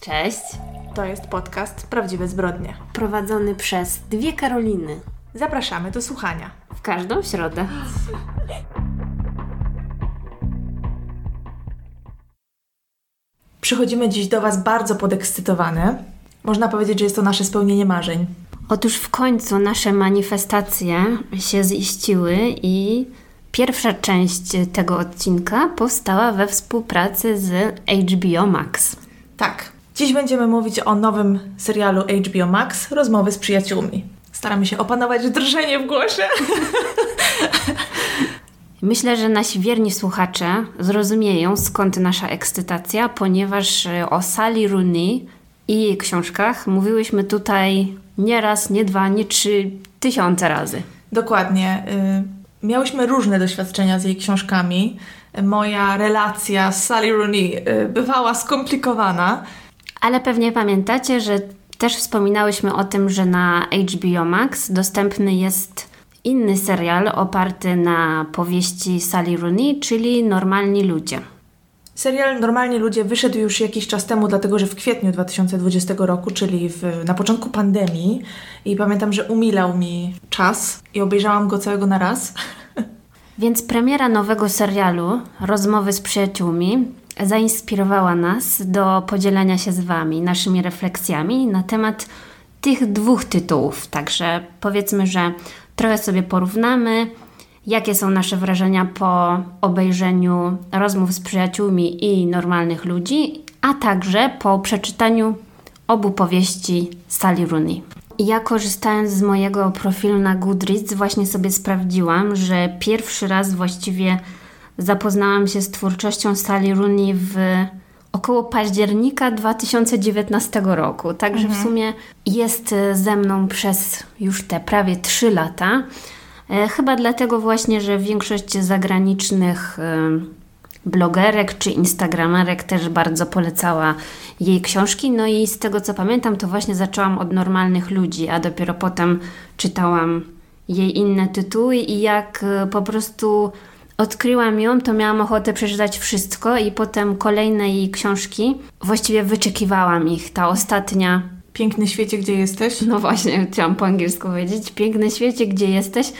Cześć. To jest podcast Prawdziwe Zbrodnie. Prowadzony przez dwie Karoliny. Zapraszamy do słuchania. W każdą środę. Przychodzimy dziś do Was bardzo podekscytowane. Można powiedzieć, że jest to nasze spełnienie marzeń. Otóż w końcu nasze manifestacje się ziściły i pierwsza część tego odcinka powstała we współpracy z HBO Max. Tak. Dziś będziemy mówić o nowym serialu HBO Max Rozmowy z przyjaciółmi. Staramy się opanować drżenie w głosie. Myślę, że nasi wierni słuchacze zrozumieją skąd nasza ekscytacja, ponieważ o Sally Rooney i jej książkach mówiłyśmy tutaj nie raz, nie dwa, nie trzy tysiące razy. Dokładnie. Y, miałyśmy różne doświadczenia z jej książkami. Moja relacja z Sally Rooney y, bywała skomplikowana. Ale pewnie pamiętacie, że też wspominałyśmy o tym, że na HBO Max dostępny jest inny serial oparty na powieści Sally Rooney, czyli Normalni Ludzie. Serial Normalni Ludzie wyszedł już jakiś czas temu, dlatego że w kwietniu 2020 roku, czyli w, na początku pandemii, i pamiętam, że umilał mi czas i obejrzałam go całego na raz. Więc premiera nowego serialu Rozmowy z przyjaciółmi zainspirowała nas do podzielenia się z Wami naszymi refleksjami na temat tych dwóch tytułów. Także powiedzmy, że trochę sobie porównamy, jakie są nasze wrażenia po obejrzeniu rozmów z przyjaciółmi i normalnych ludzi, a także po przeczytaniu obu powieści Sally Rooney. Ja korzystając z mojego profilu na Goodreads właśnie sobie sprawdziłam, że pierwszy raz właściwie zapoznałam się z twórczością Sally Rooney w około października 2019 roku. Także mhm. w sumie jest ze mną przez już te prawie 3 lata. E, chyba dlatego właśnie, że większość zagranicznych e, blogerek czy instagramerek też bardzo polecała jej książki. No i z tego co pamiętam, to właśnie zaczęłam od normalnych ludzi, a dopiero potem czytałam jej inne tytuły i jak e, po prostu odkryłam ją, to miałam ochotę przeczytać wszystko i potem kolejne jej książki. Właściwie wyczekiwałam ich. Ta ostatnia. Piękny świecie, gdzie jesteś? No właśnie, chciałam po angielsku powiedzieć. Piękny świecie, gdzie jesteś.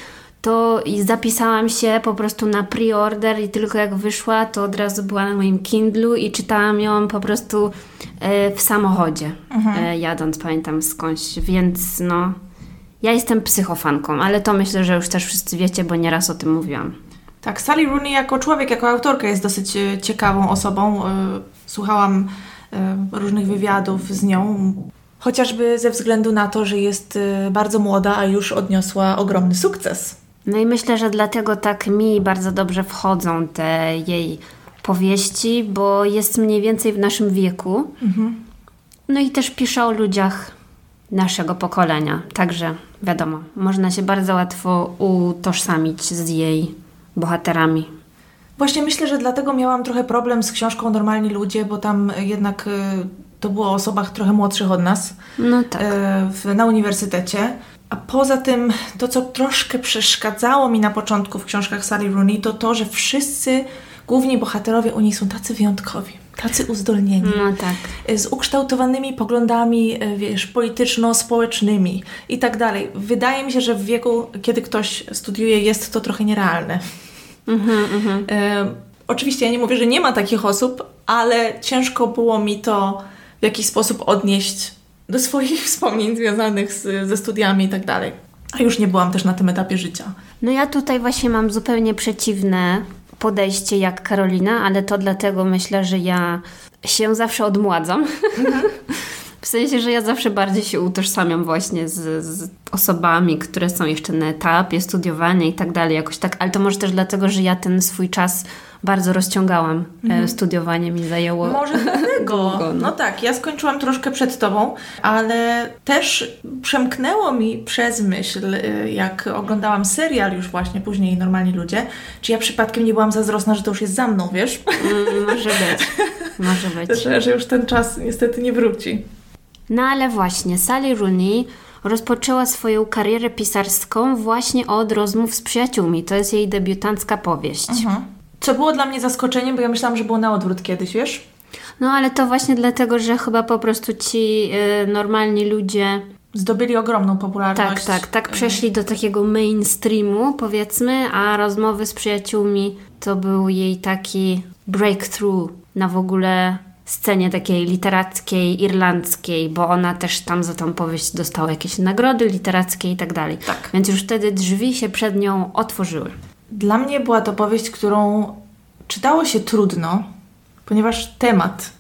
To i zapisałam się po prostu na pre-order i tylko jak wyszła, to od razu była na moim Kindlu i czytałam ją po prostu e, w samochodzie, mhm. e, jadąc, pamiętam skądś, więc no... Ja jestem psychofanką, ale to myślę, że już też wszyscy wiecie, bo nieraz o tym mówiłam. Tak, Sally Rooney jako człowiek, jako autorka jest dosyć e, ciekawą osobą. Słuchałam różnych wywiadów z nią, chociażby ze względu na to, że jest bardzo młoda, a już odniosła ogromny sukces. No i myślę, że dlatego tak mi bardzo dobrze wchodzą te jej powieści, bo jest mniej więcej w naszym wieku. Mhm. No i też pisze o ludziach naszego pokolenia. Także wiadomo, można się bardzo łatwo utożsamić z jej bohaterami. Właśnie myślę, że dlatego miałam trochę problem z książką Normalni Ludzie, bo tam jednak y, to było o osobach trochę młodszych od nas no tak. Y, na uniwersytecie. A poza tym, to co troszkę przeszkadzało mi na początku w książkach Sally Rooney, to to, że wszyscy główni bohaterowie u niej są tacy wyjątkowi, tacy uzdolnieni. No tak. Z ukształtowanymi poglądami, wiesz, polityczno-społecznymi i tak dalej. Wydaje mi się, że w wieku, kiedy ktoś studiuje, jest to trochę nierealne. Mhm, mhm. E, oczywiście ja nie mówię, że nie ma takich osób, ale ciężko było mi to w jakiś sposób odnieść do swoich wspomnień związanych z, ze studiami i tak dalej. A już nie byłam też na tym etapie życia. No ja tutaj właśnie mam zupełnie przeciwne podejście jak Karolina, ale to dlatego myślę, że ja się zawsze odmładzam. W sensie, że ja zawsze bardziej się utożsamiam właśnie z, z, osobami, które są jeszcze na etapie studiowania i tak dalej, jakoś tak, ale to może też dlatego, że ja ten swój czas bardzo rozciągałam. E, mhm. Studiowanie mi zajęło. Może dlatego. Długo, no. no tak, ja skończyłam troszkę przed tobą, ale też przemknęło mi przez myśl, y, jak oglądałam serial już właśnie później Normalni Ludzie, czy ja przypadkiem nie byłam zazdrosna, że to już jest za mną, wiesz? Mm, może być. Może być. Że, że już ten czas niestety nie wróci. No ale właśnie, Sally Rooney rozpoczęła swoją karierę pisarską właśnie od rozmów z przyjaciółmi. To jest jej debiutancka powieść. Mhm. Co było dla mnie zaskoczeniem, bo ja myślałam, że było na odwrót kiedyś, wiesz? No ale to właśnie dlatego, że chyba po prostu ci y, normalni ludzie Zdobyli ogromną popularność. tak, tak, tak przeszli do takiego mainstreamu, powiedzmy, a rozmowy z przyjaciółmi to był jej taki breakthrough na w ogóle scenie takiej literackiej, irlandzkiej, bo ona też tam za tą powieść dostała jakieś nagrody literackie i tak dalej. Tak. Więc już wtedy drzwi się przed nią otworzyły. Dla mnie była to powieść, którą czytało się trudno, ponieważ temat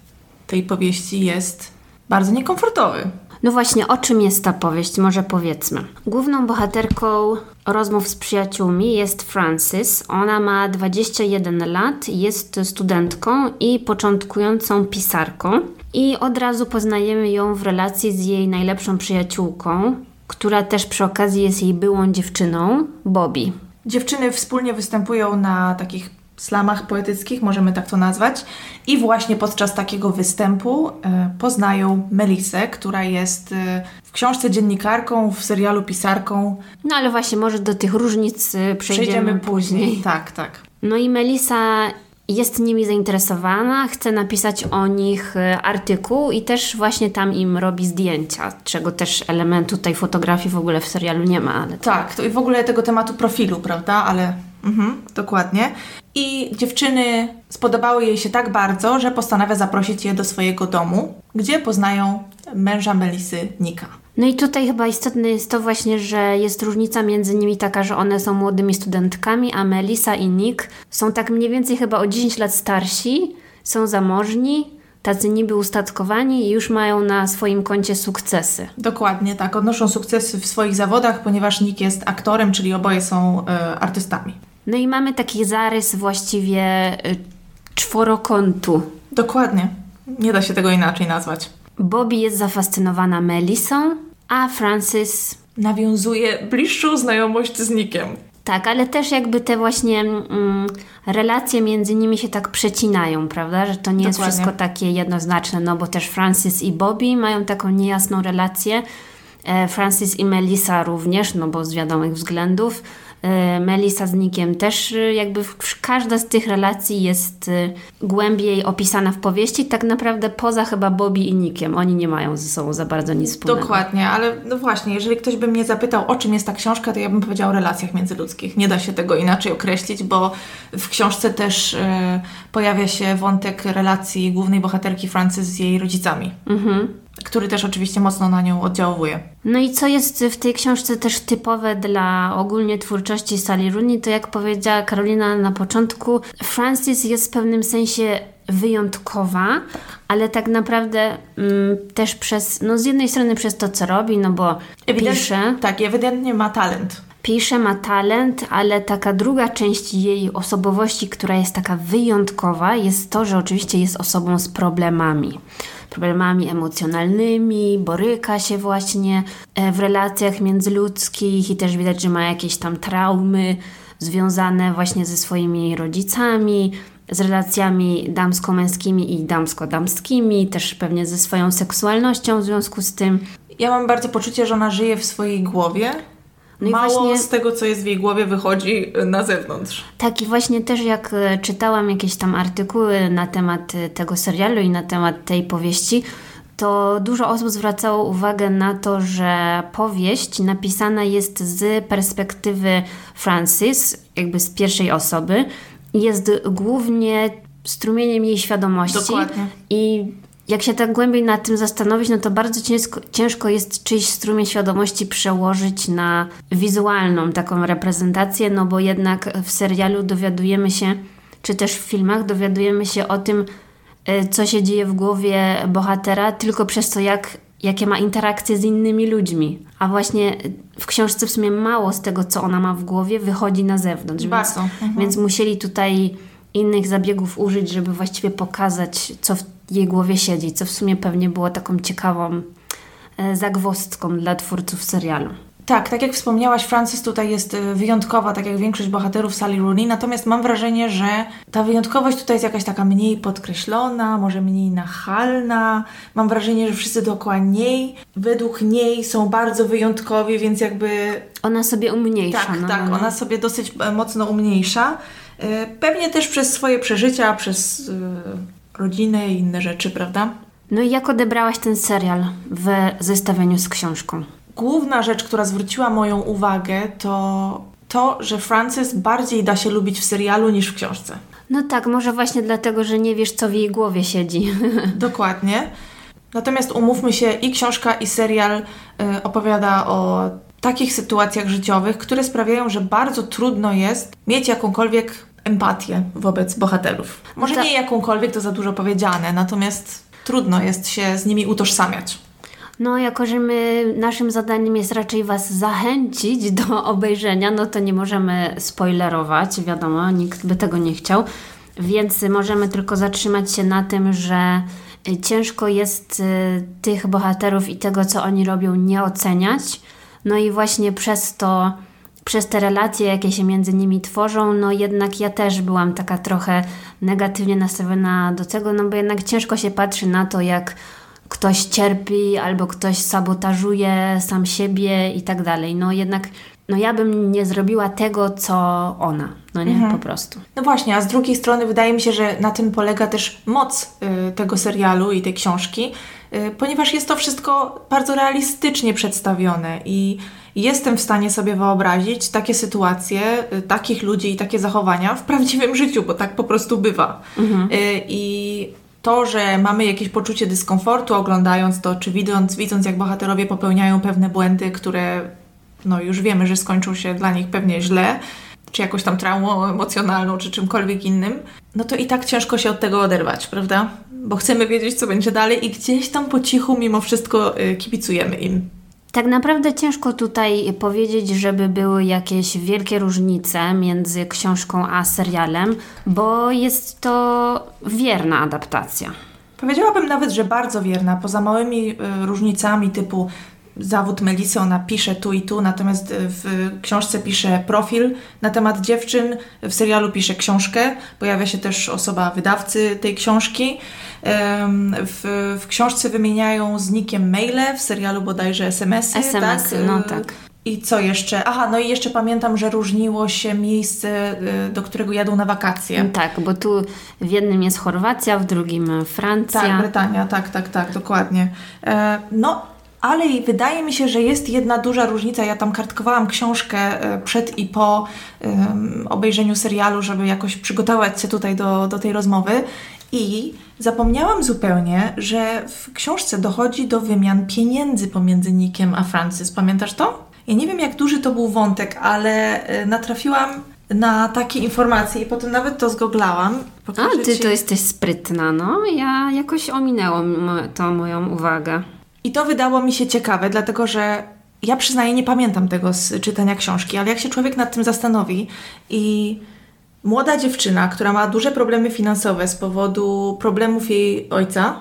tej powieści jest bardzo niekomfortowy. No właśnie, o czym jest ta powieść? Może powiedzmy. Główną bohaterką rozmów z przyjaciółmi jest Frances. Ona ma 21 lat, jest studentką i początkującą pisarką. I od razu poznajemy ją w relacji z jej najlepszą przyjaciółką, która też przy okazji jest jej byłą dziewczyną, Bobby. Dziewczyny wspólnie występują na takich slamach poetyckich, możemy tak to nazwać. I właśnie podczas takiego występu e, poznają Melisę, która jest e, w książce dziennikarką, w serialu pisarką. No ale właśnie, może do tych różnic y, przejdziemy, później. Tak, tak. No i Melisa jest nimi zainteresowana, chce napisać o nich y, artykuł i też właśnie tam im robi zdjęcia, czego też elementu tej fotografii w ogóle w serialu nie ma. Ale Tak, to i w ogóle tego tematu profilu, prawda? Ale mhm, dokładnie. I dziewczyny spodobały jej się tak bardzo, że postanawia zaprosić je do swojego domu, gdzie poznają męża Melisy, Nika. No i tutaj chyba istotne jest to właśnie, że jest różnica między nimi taka, że one są młodymi studentkami, a Melisa i Nick są tak mniej więcej chyba o 10 lat starsi, są zamożni, tacy niby ustatkowani i już mają na swoim koncie sukcesy. Dokładnie tak, odnoszą sukcesy w swoich zawodach, ponieważ Nick jest aktorem, czyli oboje są e, artystami. No i mamy taki zarys właściwie y, czworokątu. Dokładnie. Nie da się tego inaczej nazwać. Bobby jest zafascynowana Melisą, a Francis Nawiązuje bliższą znajomość z Nickiem. tak, ale też jakby te właśnie mm, relacje między nimi się tak przecinają, prawda? Że to nie jest Dokładnie. wszystko takie jednoznaczne, no bo też Francis i Bobby mają taką niejasną relację. E, Francis i Melisa również, no bo z wiadomych względów. E, Melisa z Nickiem też e, jakby każda z tych relacji jest e, głębiej opisana w powieści, tak naprawdę poza chyba Bobby i Nickiem. Oni nie mają ze sobą za bardzo nic wspólnego. Dokładnie, ale no właśnie, jeżeli ktoś by mnie zapytał, o czym jest ta książka, to ja bym powiedział o relacjach międzyludzkich. Nie da się tego inaczej określić, bo w książce też pojawia się wątek relacji głównej bohaterki Frances z jej rodzicami, który też oczywiście mocno na nią oddziałuje. No i co jest w tej książce też typowe dla ogólnie twórczości Sally Rooney, to jak powiedziała Karolina na początku, Frances jest w pewnym sensie wyjątkowa, ale tak naprawdę mm, też przez, no z jednej strony przez to, co robi, no bo pisze, Tak, ewidentnie ma talent. Pisze, ma talent, ale taka druga część jej osobowości, która jest taka wyjątkowa, jest to, że oczywiście jest osobą z problemami. Problemami emocjonalnymi, boryka się właśnie e, w relacjach międzyludzkich i też widać, że ma jakieś tam traumy związane właśnie ze swoimi rodzicami, z relacjami damsko-męskimi i damsko-damskimi, też pewnie ze swoją seksualnością w związku z tym. Ja mam bardzo poczucie, że ona żyje w swojej głowie. No Mało właśnie- z tego, co jest w jej głowie, wychodzi na zewnątrz. Tak, i właśnie też jak e, czytałam jakieś tam artykuły na temat e, tego serialu i na temat tej powieści, to dużo osób zwracało uwagę na to, że powieść napisana jest z perspektywy Francis, jakby z pierwszej osoby, jest głównie strumieniem jej świadomości. Dokładnie. I jak się tak głębiej nad tym zastanowić, no to bardzo ciężko, ciężko jest czyjś strumień świadomości przełożyć na wizualną taką reprezentację, no bo jednak w serialu dowiadujemy się, czy też w filmach dowiadujemy się o tym, y, co się dzieje w głowie bohatera, tylko przez to, jak, jakie ma interakcje z innymi ludźmi. A właśnie w książce w sumie mało z tego, co ona ma w głowie, wychodzi na zewnątrz. Bardzo. Więc, Mhm. więc musieli tutaj innych zabiegów użyć, żeby właściwie pokazać, co w jej głowie siedzi, co w sumie pewnie było taką ciekawą e, zagwozdką dla twórców serialu. Tak, tak jak wspomniałaś, Frances tutaj jest y, wyjątkowa, tak jak większość bohaterów Sally Rooney, natomiast mam wrażenie, że ta wyjątkowość tutaj jest jakaś taka mniej podkreślona, może mniej nachalna. Mam wrażenie, że wszyscy dookoła niej, według niej są bardzo wyjątkowi, więc jakby Ona sobie umniejsza. tak, no, tak, no. ona sobie dosyć e, mocno umniejsza. E, Pewnie też przez swoje przeżycia, przez e, rodzinę i inne rzeczy, prawda? No i jak odebrałaś ten serial w zestawieniu z książką? Główna rzecz, która zwróciła moją uwagę, to to, że Frances bardziej da się lubić w serialu niż w książce. No tak, może właśnie dlatego, że nie wiesz, co w jej głowie siedzi. Dokładnie. Natomiast umówmy się, i książka, i serial y, opowiada o takich sytuacjach życiowych, które sprawiają, że bardzo trudno jest mieć jakąkolwiek empatię wobec bohaterów. Może to- nie jakąkolwiek, to za dużo powiedziane, natomiast trudno jest się z nimi utożsamiać. No, jako że my, naszym zadaniem jest raczej Was zachęcić do obejrzenia, no to nie możemy spoilerować, wiadomo, nikt by tego nie chciał, więc możemy tylko zatrzymać się na tym, że y, ciężko jest y, tych bohaterów i tego, co oni robią, nie oceniać. No i właśnie przez to, przez te relacje, jakie się między nimi tworzą, no jednak ja też byłam taka trochę negatywnie nastawiona do tego, no bo jednak ciężko się patrzy na to, jak ktoś cierpi albo ktoś sabotażuje sam siebie i tak dalej. No jednak, no ja bym nie zrobiła tego, co ona, no nie, po prostu. No właśnie, a z drugiej strony wydaje mi się, że na tym polega też moc y, tego serialu i tej książki, y, ponieważ jest to wszystko bardzo realistycznie przedstawione i jestem w stanie sobie wyobrazić takie sytuacje, y, takich ludzi i takie zachowania w prawdziwym życiu, bo tak po prostu bywa. Y, I to, że mamy jakieś poczucie dyskomfortu oglądając to, czy widząc, widząc jak bohaterowie popełniają pewne błędy, które no już wiemy, że skończą się dla nich pewnie źle, czy jakąś tam traumą emocjonalną, czy czymkolwiek innym, no to i tak ciężko się od tego oderwać, prawda? Bo chcemy wiedzieć, co będzie dalej i gdzieś tam po cichu mimo wszystko y, kibicujemy im. Tak naprawdę ciężko tutaj powiedzieć, żeby były jakieś wielkie różnice między książką a serialem, bo jest to wierna adaptacja. Powiedziałabym nawet, że bardzo wierna, poza małymi y, różnicami typu zawód Melisy, ona pisze tu i tu, natomiast y, w książce pisze profil na temat dziewczyn, w serialu pisze książkę, pojawia się też osoba wydawcy tej książki. W, w książce wymieniają z nikiem maile, w serialu bodajże SMS-y. SMS-y, tak? no Y, tak. I co jeszcze? Aha, no i jeszcze pamiętam, że różniło się miejsce, y, do którego jadą na wakacje. Tak, bo tu w jednym jest Chorwacja, w drugim Francja. Tak, Brytania, tak, tak, tak, dokładnie. E, no, ale wydaje mi się, że jest jedna duża różnica. Ja tam kartkowałam książkę e, przed i po em, obejrzeniu serialu, żeby jakoś przygotować się tutaj do, do tej rozmowy. I zapomniałam zupełnie, że w książce dochodzi do wymian pieniędzy pomiędzy Nickiem a Francis. Pamiętasz to? Ja nie wiem, jak duży to był wątek, ale e, natrafiłam na takie informacje i potem nawet to zgoglałam. A, Pokażę ty ci. to jesteś sprytna, no. Ja jakoś ominęło to moją uwagę. I to wydało mi się ciekawe, dlatego że ja przyznaję, nie pamiętam tego z czytania książki, ale jak się człowiek nad tym zastanowi i młoda dziewczyna, która ma duże problemy finansowe z powodu problemów jej ojca,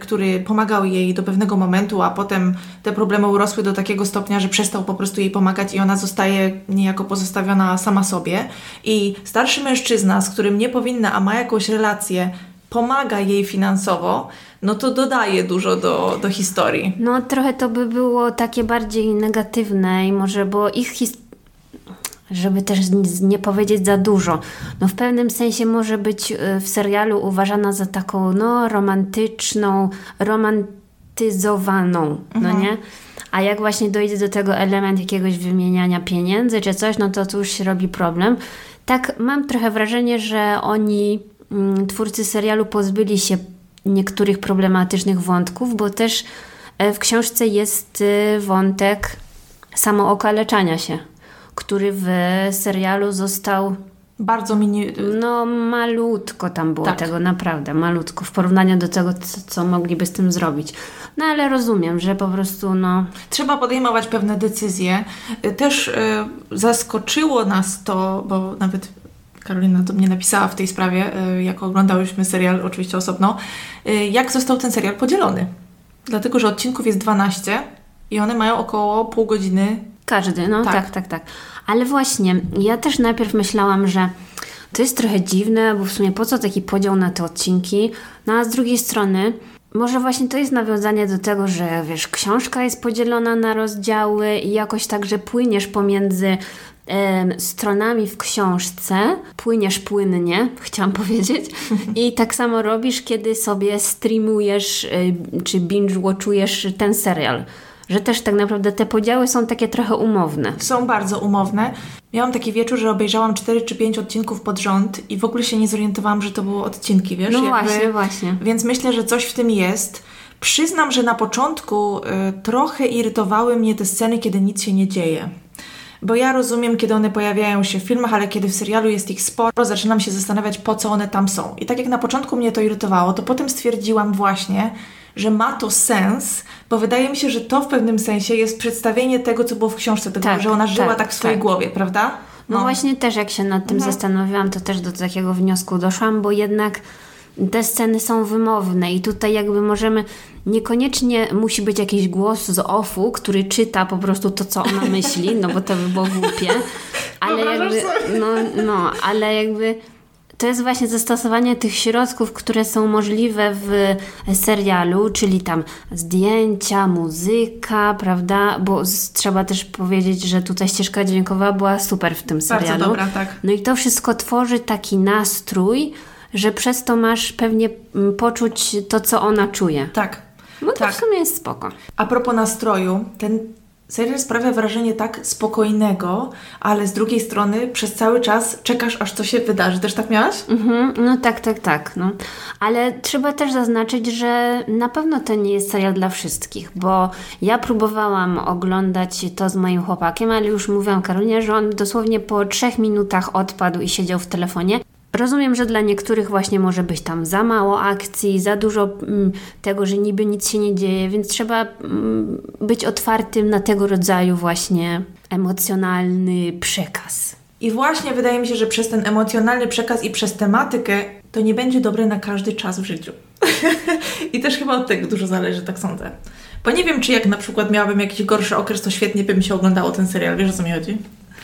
który pomagał jej do pewnego momentu, a potem te problemy urosły do takiego stopnia, że przestał po prostu jej pomagać i ona zostaje niejako pozostawiona sama sobie. I starszy mężczyzna, z którym nie powinna, a ma jakąś relację, pomaga jej finansowo, no to dodaje dużo do, do historii. No trochę to by było takie bardziej negatywne i może, bo ich his... żeby też nie powiedzieć za dużo. No w pewnym sensie może być y, w serialu uważana za taką no romantyczną, romantyzowaną, no nie? A jak właśnie dojdzie do tego element jakiegoś wymieniania pieniędzy czy coś, no to tu już się robi problem. Tak mam trochę wrażenie, że oni, twórcy serialu, pozbyli się niektórych problematycznych wątków, bo też e, w książce jest y, wątek samookaleczania się, który w serialu został Bardzo mini... no malutko tam było Tak. tego, naprawdę malutko w porównaniu do tego, co, co mogliby z tym zrobić. No ale rozumiem, że po prostu no Trzeba podejmować pewne decyzje. Też y, zaskoczyło nas to, bo nawet Karolina do mnie napisała w tej sprawie, y, jak oglądałyśmy serial, oczywiście osobno, y, jak został ten serial podzielony. Dlatego, że odcinków jest 12 i one mają około pół godziny. Każdy, no Tak. tak. tak, tak, Ale właśnie, ja też najpierw myślałam, że to jest trochę dziwne, bo w sumie po co taki podział na te odcinki? No a z drugiej strony, może właśnie to jest nawiązanie do tego, że wiesz, książka jest podzielona na rozdziały i jakoś tak, że płyniesz pomiędzy stronami w książce, płyniesz płynnie, chciałam powiedzieć, i tak samo robisz, kiedy sobie streamujesz y, czy binge-watchujesz ten serial. Że też tak naprawdę te podziały są takie trochę umowne. Są bardzo umowne. Miałam taki wieczór, że obejrzałam 4 czy 5 odcinków pod rząd i w ogóle się nie zorientowałam, że to były odcinki, wiesz? No właśnie, właśnie. Więc myślę, że coś w tym jest. Przyznam, że na początku y, trochę irytowały mnie te sceny, kiedy nic się nie dzieje. Bo ja rozumiem, kiedy one pojawiają się w filmach, ale kiedy w serialu jest ich sporo, zaczynam się zastanawiać, po co one tam są. I tak jak na początku mnie to irytowało, to potem stwierdziłam właśnie, że ma to sens, bo wydaje mi się, że to w pewnym sensie jest przedstawienie tego, co było w książce, tego, Tak, że ona żyła tak, tak, w swojej tak. głowie, prawda? No, właśnie też jak się nad tym Mhm. zastanowiłam, to też do takiego wniosku doszłam, bo jednak te sceny są wymowne i tutaj jakby możemy, niekoniecznie musi być jakiś głos z offu, który czyta po prostu to, co ona myśli, no bo to by było głupie, ale jakby, no, no, ale jakby to jest właśnie zastosowanie tych środków, które są możliwe w serialu, czyli tam zdjęcia, muzyka, prawda? Bo trzeba też powiedzieć, że tutaj ścieżka dźwiękowa była super w tym serialu. Bardzo dobra, tak. No i to wszystko tworzy taki nastrój, że przez to masz pewnie mm, poczuć to, co ona czuje. Tak. No to tak. w sumie jest spoko. A propos nastroju, ten serial sprawia wrażenie tak spokojnego, ale z drugiej strony przez cały czas czekasz, aż co się wydarzy. Też tak miałaś? Mhm, no tak, tak, tak. No. Ale trzeba też zaznaczyć, że na pewno to nie jest serial dla wszystkich, bo ja próbowałam oglądać to z moim chłopakiem, ale już mówiłam Karolinie, że on dosłownie po trzech minutach odpadł i siedział w telefonie. Rozumiem, że dla niektórych właśnie może być tam za mało akcji, za dużo mm, tego, że niby nic się nie dzieje, więc trzeba mm, być otwartym na tego rodzaju właśnie emocjonalny przekaz. I właśnie wydaje mi się, że przez ten emocjonalny przekaz i przez tematykę to nie będzie dobre na każdy czas w życiu. I też chyba od tego dużo zależy, tak sądzę. Bo nie wiem, czy jak na przykład miałabym jakiś gorszy okres, to świetnie by mi się oglądało ten serial. Wiesz o co mi chodzi?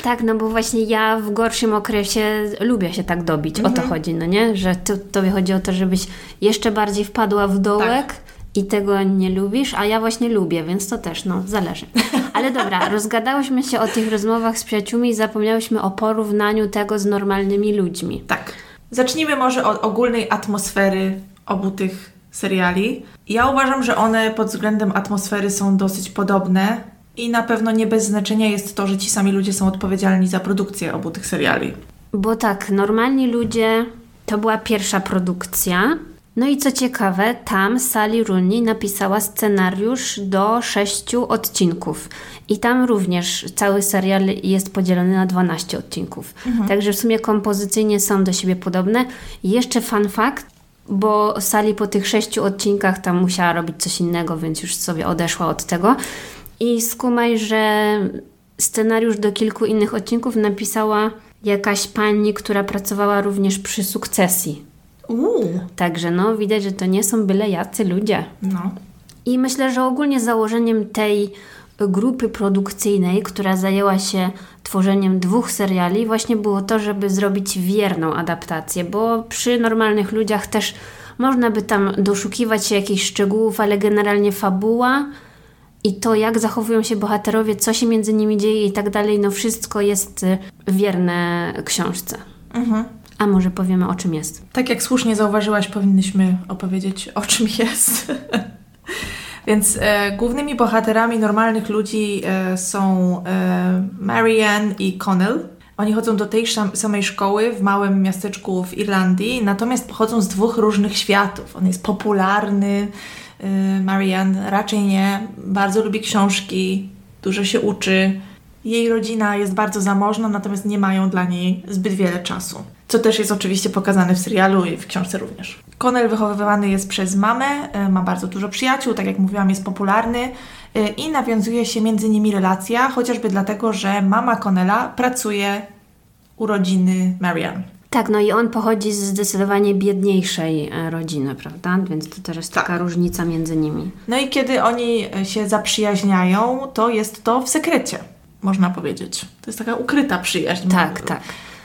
Tak, no bo właśnie ja w gorszym okresie lubię się tak dobić. O to chodzi, no nie? Że to, tobie chodzi o to, żebyś jeszcze bardziej wpadła w dołek i tego nie lubisz, a ja właśnie lubię, więc to też, no, zależy. Ale dobra, rozgadałyśmy się o tych rozmowach z przyjaciółmi i zapomniałyśmy o porównaniu tego z normalnymi ludźmi. Tak. Zacznijmy może od ogólnej atmosfery obu tych seriali. Ja uważam, że one pod względem atmosfery są dosyć podobne i na pewno nie bez znaczenia jest to, że ci sami ludzie są odpowiedzialni za produkcję obu tych seriali. Bo tak, normalni ludzie to była pierwsza produkcja. No i co ciekawe, tam Sally Rooney napisała scenariusz do sześciu odcinków. I tam również cały serial jest podzielony na 12 odcinków. Także w sumie kompozycyjnie są do siebie podobne. Jeszcze fun fact, bo Sally po tych sześciu odcinkach tam musiała robić coś innego, więc już sobie odeszła od tego. I skumaj, że scenariusz do kilku innych odcinków napisała jakaś pani, która pracowała również przy sukcesji. Uuu, Także no, widać, że to nie są byle jacy ludzie. no. I myślę, że ogólnie założeniem tej grupy produkcyjnej, która zajęła się tworzeniem dwóch seriali, właśnie było to, żeby zrobić wierną adaptację, bo przy normalnych ludziach też można by tam doszukiwać się jakichś szczegółów, ale generalnie fabuła i to, jak zachowują się bohaterowie, co się między nimi dzieje i tak dalej, no wszystko jest y, wierne książce. A może powiemy, o czym jest? Tak jak słusznie zauważyłaś, powinnyśmy opowiedzieć o czym jest. Więc e, głównymi bohaterami normalnych ludzi e, są e, Marianne i Connell. Oni chodzą do tej samej szkoły w małym miasteczku w Irlandii, natomiast pochodzą z dwóch różnych światów. On jest popularny, Marianne raczej nie, bardzo lubi książki, dużo się uczy. Jej rodzina jest bardzo zamożna, natomiast nie mają dla niej zbyt wiele czasu. Co też jest oczywiście pokazane w serialu i w książce również. Connell wychowywany jest przez mamę, e, ma bardzo dużo przyjaciół, tak jak mówiłam, jest popularny e, i nawiązuje się między nimi relacja, chociażby dlatego, że mama Connella pracuje u rodziny Marianne. Tak, no i on pochodzi z zdecydowanie biedniejszej e, rodziny, prawda? Więc to też jest Tak. taka różnica między nimi. No i kiedy oni e, się zaprzyjaźniają, to jest to w sekrecie, można powiedzieć. To jest taka ukryta przyjaźń. Tak, tak.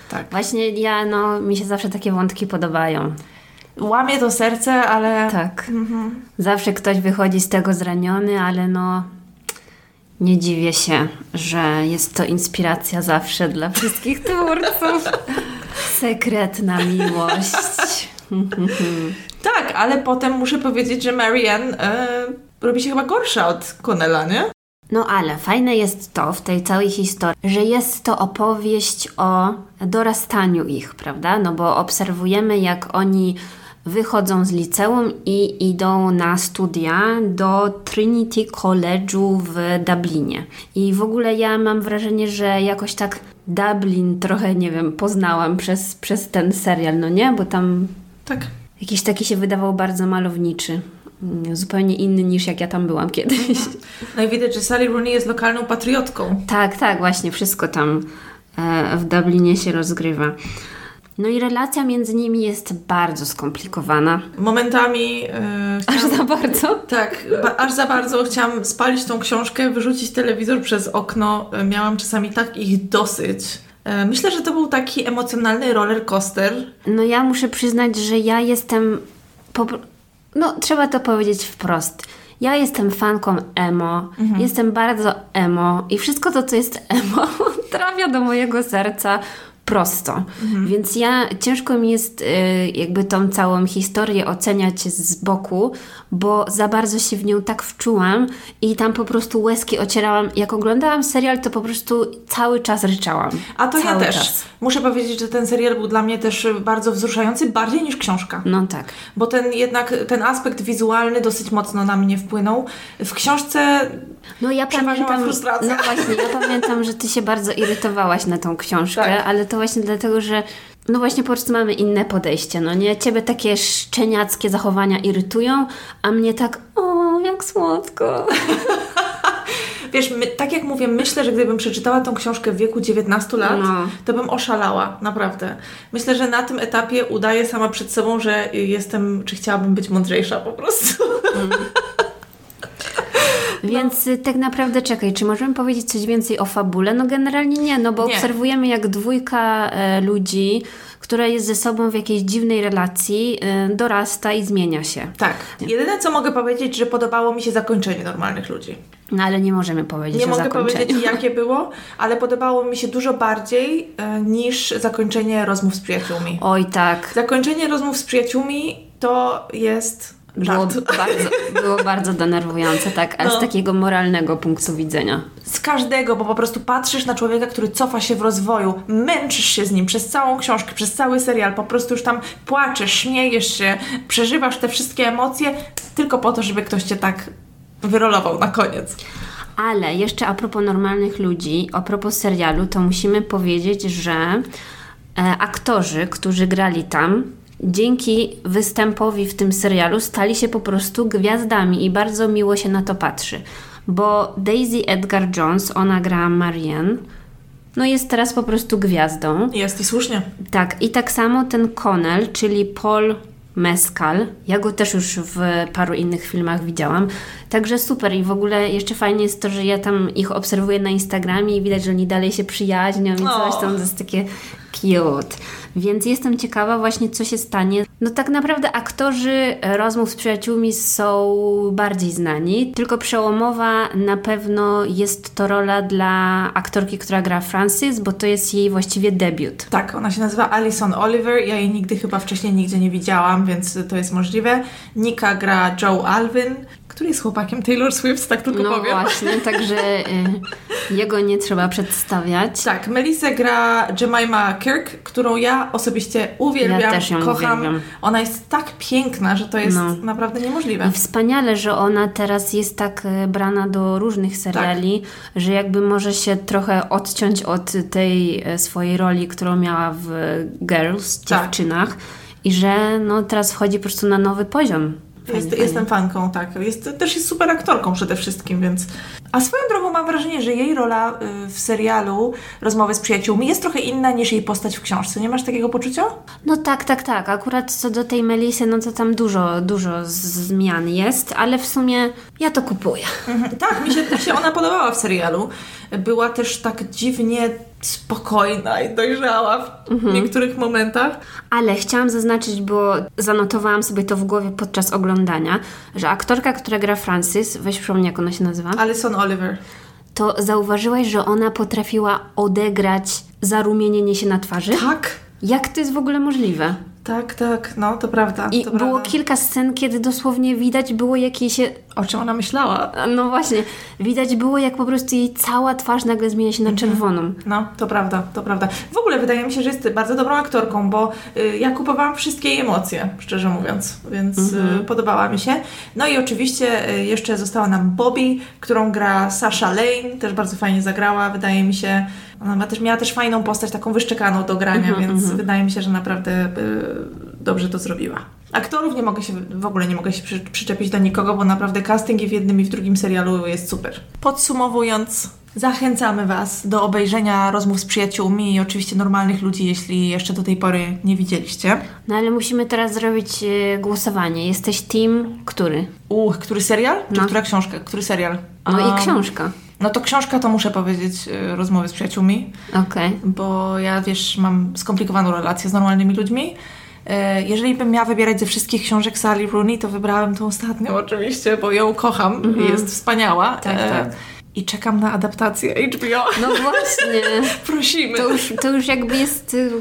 tak. Właśnie ja, no, mi się zawsze takie wątki podobają. Łamie to serce, ale Tak. Zawsze ktoś wychodzi z tego zraniony, ale no Nie dziwię się, że jest to inspiracja zawsze dla wszystkich twórców. Sekretna miłość. tak, ale potem muszę powiedzieć, że Marianne e, robi się chyba gorsza od Connella, nie? No ale fajne jest to w tej całej historii, że jest to opowieść o dorastaniu ich, prawda? No bo obserwujemy, jak oni wychodzą z liceum i idą na studia do Trinity College'u w Dublinie. I w ogóle ja mam wrażenie, że jakoś tak Dublin trochę, nie wiem, poznałam przez, przez ten serial, no nie? Bo tam tak. jakiś taki się wydawał bardzo malowniczy. Mm, zupełnie inny niż jak ja tam byłam kiedyś. No i widać, że Sally Rooney jest lokalną patriotką. Tak, tak, właśnie wszystko tam e, w Dublinie się rozgrywa. No i relacja między nimi jest bardzo skomplikowana. Momentami. Yy, aż za bardzo? Tak, ba, aż za bardzo chciałam spalić tą książkę, wyrzucić telewizor przez okno. Miałam czasami tak ich dosyć. E, myślę, że to był taki emocjonalny roller coaster. No ja muszę przyznać, że ja jestem. No, trzeba to powiedzieć wprost. Ja jestem fanką emo, mhm. jestem bardzo emo i wszystko to, co jest emo, trafia do mojego serca prosto. Mhm. Więc ja ciężko mi jest y, jakby tą całą historię oceniać z boku, bo za bardzo się w nią tak wczułam i tam po prostu łezki ocierałam. Jak oglądałam serial, to po prostu cały czas ryczałam. A to cały ja też. Czas. Muszę powiedzieć, że ten serial był dla mnie też bardzo wzruszający, bardziej niż książka. No tak. Bo ten jednak, ten aspekt wizualny dosyć mocno na mnie wpłynął. W książce no ja pamiętam, frustracja. No właśnie, ja pamiętam, że Ty się bardzo irytowałaś na tą książkę, tak. ale to właśnie dlatego, że no właśnie po prostu mamy inne podejście, no nie? Ciebie takie szczeniackie zachowania irytują, a mnie tak, o, jak słodko. Wiesz, my, tak jak mówię, myślę, że gdybym przeczytała tą książkę w wieku 19 lat, no. to bym oszalała, naprawdę. Myślę, że na tym etapie udaję sama przed sobą, że jestem, czy chciałabym być mądrzejsza po prostu. Mm. Więc no. tak naprawdę czekaj, czy możemy powiedzieć coś więcej o fabule? No generalnie nie, no bo nie. obserwujemy jak dwójka e, ludzi, która jest ze sobą w jakiejś dziwnej relacji, e, dorasta i zmienia się. Tak. Nie. Jedyne co mogę powiedzieć, że podobało mi się zakończenie normalnych ludzi. No ale nie możemy powiedzieć Nie mogę powiedzieć jakie było, ale podobało mi się dużo bardziej e, niż zakończenie rozmów z przyjaciółmi. Oj tak. Zakończenie rozmów z przyjaciółmi to jest było bardzo, było bardzo denerwujące, tak, ale no. z takiego moralnego punktu widzenia. Z każdego, bo po prostu patrzysz na człowieka, który cofa się w rozwoju, męczysz się z nim przez całą książkę, przez cały serial, po prostu już tam płaczesz, śmiejesz się, przeżywasz te wszystkie emocje, tylko po to, żeby ktoś cię tak wyrolował na koniec. Ale jeszcze a propos normalnych ludzi, a propos serialu, to musimy powiedzieć, że e, aktorzy, którzy grali tam, dzięki występowi w tym serialu stali się po prostu gwiazdami i bardzo miło się na to patrzy. Bo Daisy Edgar Jones, ona gra Marianne, no jest teraz po prostu gwiazdą. Jest i słusznie. Tak, i tak samo ten Connell, czyli Paul Mescal. Ja go też już w paru innych filmach widziałam. Także super i w ogóle jeszcze fajnie jest to, że ja tam ich obserwuję na Instagramie i widać, że oni dalej się przyjaźnią i coś tam, to jest takie cute. Więc jestem ciekawa właśnie, co się stanie. No tak naprawdę aktorzy rozmów z przyjaciółmi są bardziej znani, tylko przełomowa na pewno jest to rola dla aktorki, która gra Francis, bo to jest jej właściwie debiut. Tak, ona się nazywa Alison Oliver. Ja jej nigdy chyba wcześniej nigdzie nie widziałam, więc to jest możliwe. Nika gra Joe Alvin który jest chłopakiem Taylor Swift, tak tylko no powiem. No właśnie, także y, jego nie trzeba przedstawiać. Tak, Melissa gra Jemima Kirk, którą ja osobiście uwielbiam, ja też ją kocham. Uwielbiam. Ona jest tak piękna, że to jest no. naprawdę niemożliwe. I wspaniale, że ona teraz jest tak y, brana do różnych seriali, tak. że jakby może się trochę odciąć od tej y, swojej roli, którą miała w Girls, tak. dziewczynach. I że no, teraz wchodzi po prostu na nowy poziom. Fajnie, jest, Jestem fanką, tak. Jest, też jest super aktorką przede wszystkim, więc... A swoją drogą mam wrażenie, że jej rola y, w serialu Rozmowy z przyjaciółmi jest trochę inna niż jej postać w książce. Nie masz takiego poczucia? No tak, tak, tak. Akurat co do tej Melisy, no to tam dużo, dużo zmian jest, ale w sumie ja to kupuję. Mhm. Tak, mi się, mi się ona podobała w serialu. Była też tak dziwnie spokojna i dojrzała w mhm. niektórych momentach. Ale chciałam zaznaczyć, bo zanotowałam sobie to w głowie podczas oglądania, że aktorka, która gra Francis, weź przypomnij jak ona się nazywa? Alison Oliver. to zauważyłaś, że ona potrafiła odegrać zarumienienie się na twarzy? Tak, Jak to jest w ogóle możliwe? Tak, tak, no to prawda. I to było prawda. kilka scen, kiedy dosłownie widać było, jak jej się O czym ona myślała? No właśnie, widać było jak po prostu jej cała twarz nagle zmienia się na czerwoną. No, to prawda, to prawda. W ogóle wydaje mi się, że jest bardzo dobrą aktorką, bo y, ja kupowałam wszystkie jej emocje, szczerze mówiąc, więc y, podobała mi się. No i oczywiście y, jeszcze została nam Bobby, którą gra Sasha Lane, też bardzo fajnie zagrała, wydaje mi się. Ona ma też, miała też fajną postać, taką wyszczekaną do grania, więc wydaje mi się, że naprawdę y, dobrze to zrobiła. Aktorów nie mogę się, w ogóle nie mogę się przy, przyczepić do nikogo, bo naprawdę casting i w jednym i w drugim serialu jest super. Podsumowując, zachęcamy Was do obejrzenia rozmów z przyjaciółmi i oczywiście normalnych ludzi, jeśli jeszcze do tej pory nie widzieliście. No ale musimy teraz zrobić e, głosowanie. Jesteś team który? Uch, który serial? Czy No. która książka? Który serial? No Um, i książka. No to książka to muszę powiedzieć y, rozmowy z przyjaciółmi, Okej. bo ja wiesz, mam skomplikowaną relację z normalnymi ludźmi. E, Jeżeli bym miała wybierać ze wszystkich książek Sally Rooney, to wybrałem tą ostatnią oczywiście, bo ją kocham i jest wspaniała. Tak, E, tak. I czekam na adaptację HBO. No właśnie. Prosimy. To już, to już jakby jest y,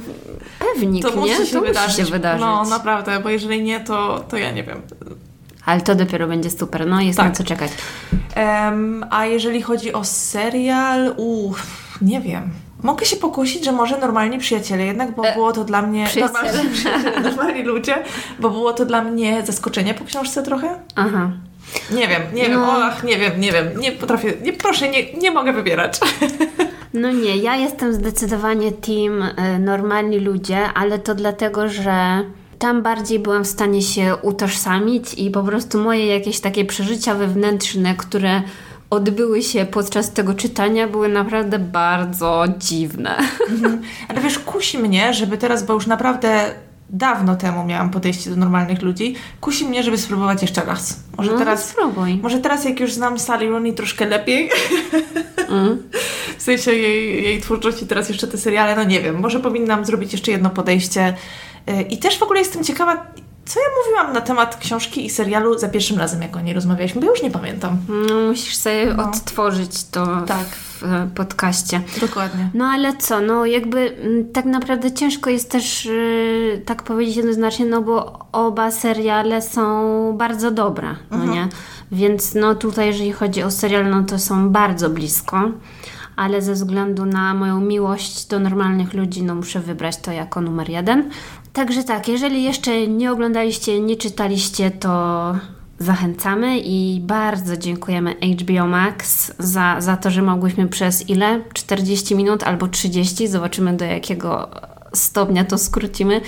pewnik, to nie? musi się to wydarzyć. musi się wydarzyć. No naprawdę, bo jeżeli nie, to, to ja nie wiem. Ale to dopiero będzie super. No jest Tak. na co czekać. Em, a jeżeli chodzi o serial, uff, nie wiem. Mogę się pokusić, że może normalni przyjaciele, jednak bo było to dla mnie. E, przyjaciele. Normalni, przyjaciele, normalni ludzie, bo było to dla mnie zaskoczenie po książce trochę. Aha. Nie wiem, nie wiem, No. och, nie wiem, nie wiem, nie potrafię, nie, proszę, nie, nie mogę wybierać. No nie, ja jestem zdecydowanie team y, normalni ludzie, ale to dlatego, że tam bardziej byłam w stanie się utożsamić i po prostu moje jakieś takie przeżycia wewnętrzne, które odbyły się podczas tego czytania, były naprawdę bardzo dziwne. Ale wiesz, kusi mnie, żeby teraz, bo już naprawdę dawno temu miałam podejście do normalnych ludzi, kusi mnie, żeby spróbować jeszcze raz. Może no, teraz. spróbuj. Może teraz, jak już znam Sally Rooney troszkę lepiej, Mm. w sensie jej, jej twórczości, teraz jeszcze te seriale, no nie wiem, może powinnam zrobić jeszcze jedno podejście. Yy, I też w ogóle jestem ciekawa, co ja mówiłam na temat książki i serialu za pierwszym razem, jak o niej rozmawialiśmy, bo już nie pamiętam. No, musisz sobie No. odtworzyć to Tak. w e, podcaście. Dokładnie. No ale co, no jakby mm, tak naprawdę ciężko jest też y, tak powiedzieć jednoznacznie, no bo oba seriale są bardzo dobre, no nie? Więc no tutaj jeżeli chodzi o serial, no to są bardzo blisko, ale ze względu na moją miłość do normalnych ludzi, no muszę wybrać to jako numer jeden. Także tak, jeżeli jeszcze nie oglądaliście, nie czytaliście, to zachęcamy i bardzo dziękujemy HBO Max za, za to, że mogłyśmy przez ile? 40 minut albo 30, zobaczymy do jakiego stopnia to skrócimy,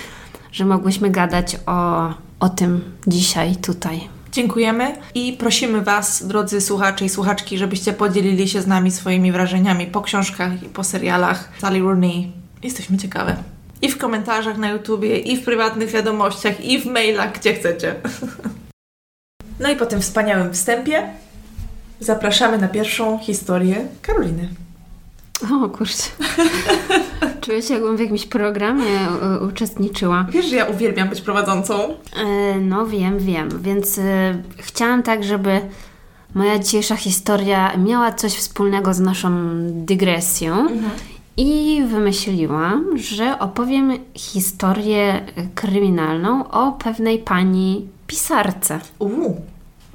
że mogłyśmy gadać o, o tym dzisiaj tutaj. Dziękujemy i prosimy Was, drodzy słuchacze i słuchaczki, żebyście podzielili się z nami swoimi wrażeniami po książkach i po serialach Sally Rooney. Jesteśmy ciekawe. I w komentarzach na YouTubie, i w prywatnych wiadomościach, i w mailach, gdzie chcecie. No i po tym wspaniałym wstępie zapraszamy na pierwszą historię Karoliny. O kurczę. Czuję się jakbym w jakimś programie y, uczestniczyła. Wiesz, że ja uwielbiam być prowadzącą? E, No wiem, wiem, więc e, chciałam tak, żeby moja dzisiejsza historia miała coś wspólnego z naszą dygresją i wymyśliłam, że opowiem historię kryminalną o pewnej pani pisarce. Uuu,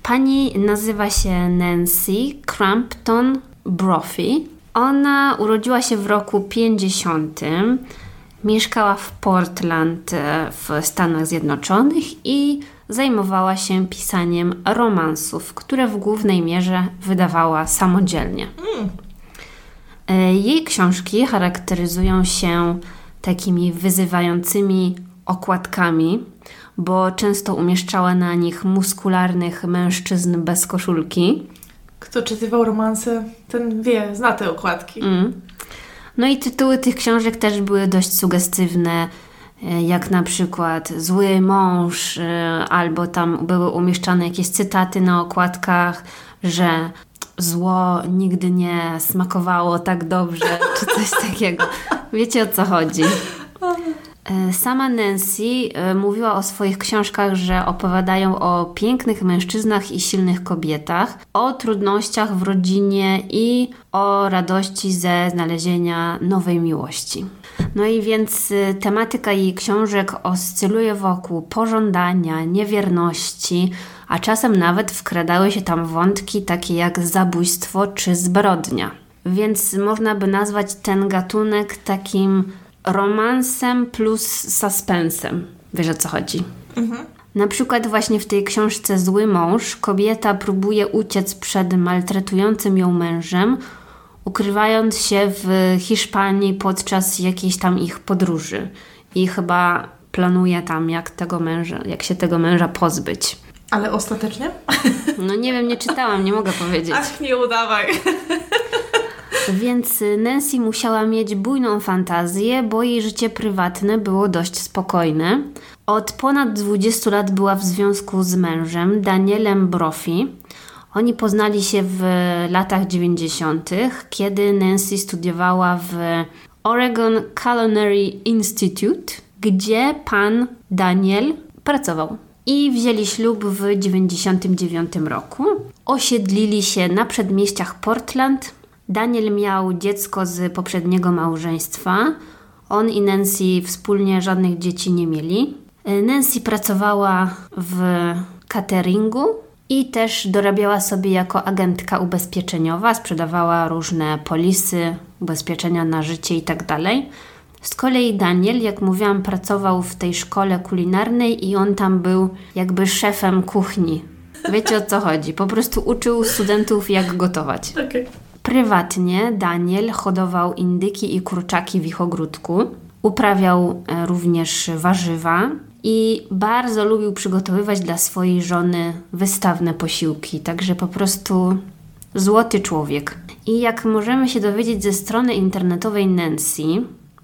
Pani nazywa się Nancy Crampton Brophy. Ona urodziła się w roku 50. Mieszkała w Portland e, w Stanach Zjednoczonych i zajmowała się pisaniem romansów, które w głównej mierze wydawała samodzielnie. E, Jej książki charakteryzują się takimi wyzywającymi okładkami, bo często umieszczała na nich muskularnych mężczyzn bez koszulki. kto czytywał romanse, ten wie, zna te okładki. Mm. No i tytuły tych książek też były dość sugestywne, e, jak na przykład Zły mąż, e, albo tam były umieszczane jakieś cytaty na okładkach, że zło nigdy nie smakowało tak dobrze, czy coś takiego. Wiecie o co chodzi. E, sama Nancy e, mówiła o swoich książkach, że opowiadają o pięknych mężczyznach i silnych kobietach, o trudnościach w rodzinie i o radości ze znalezienia nowej miłości. No i więc e, tematyka jej książek oscyluje wokół pożądania, niewierności, a czasem nawet wkradały się tam wątki takie jak zabójstwo czy zbrodnia. Więc można by nazwać ten gatunek takim romansem plus suspensem. Wiesz o co chodzi? Mhm. Na przykład właśnie w tej książce Zły mąż kobieta próbuje uciec przed maltretującym ją mężem, ukrywając się w Hiszpanii podczas jakiejś tam ich podróży. I chyba planuje tam, jak tego męża, jak się tego męża pozbyć. Ale ostatecznie? No nie wiem, nie czytałam, nie mogę powiedzieć. Aż nie udawaj. Więc Nancy musiała mieć bujną fantazję, bo jej życie prywatne było dość spokojne. Od ponad 20 lat była w związku z mężem, Danielem Brophy. Oni poznali się w latach 90., kiedy Nancy studiowała w Oregon Culinary Institute, gdzie pan Daniel pracował. I wzięli ślub w 1999 roku. Osiedlili się na przedmieściach Portland, Daniel miał dziecko z poprzedniego małżeństwa. On i Nancy wspólnie żadnych dzieci nie mieli. Nancy pracowała w cateringu i też dorabiała sobie jako agentka ubezpieczeniowa, sprzedawała różne polisy, ubezpieczenia na życie itd. Z kolei Daniel, jak mówiłam, pracował w tej szkole kulinarnej i on tam był jakby szefem kuchni. Wiecie o co chodzi? Po prostu uczył studentów, jak gotować. Okay. Prywatnie Daniel hodował indyki i kurczaki w ich ogródku. Uprawiał e, również warzywa i bardzo lubił przygotowywać dla swojej żony wystawne posiłki. Także po prostu złoty człowiek. I jak możemy się dowiedzieć ze strony internetowej Nancy,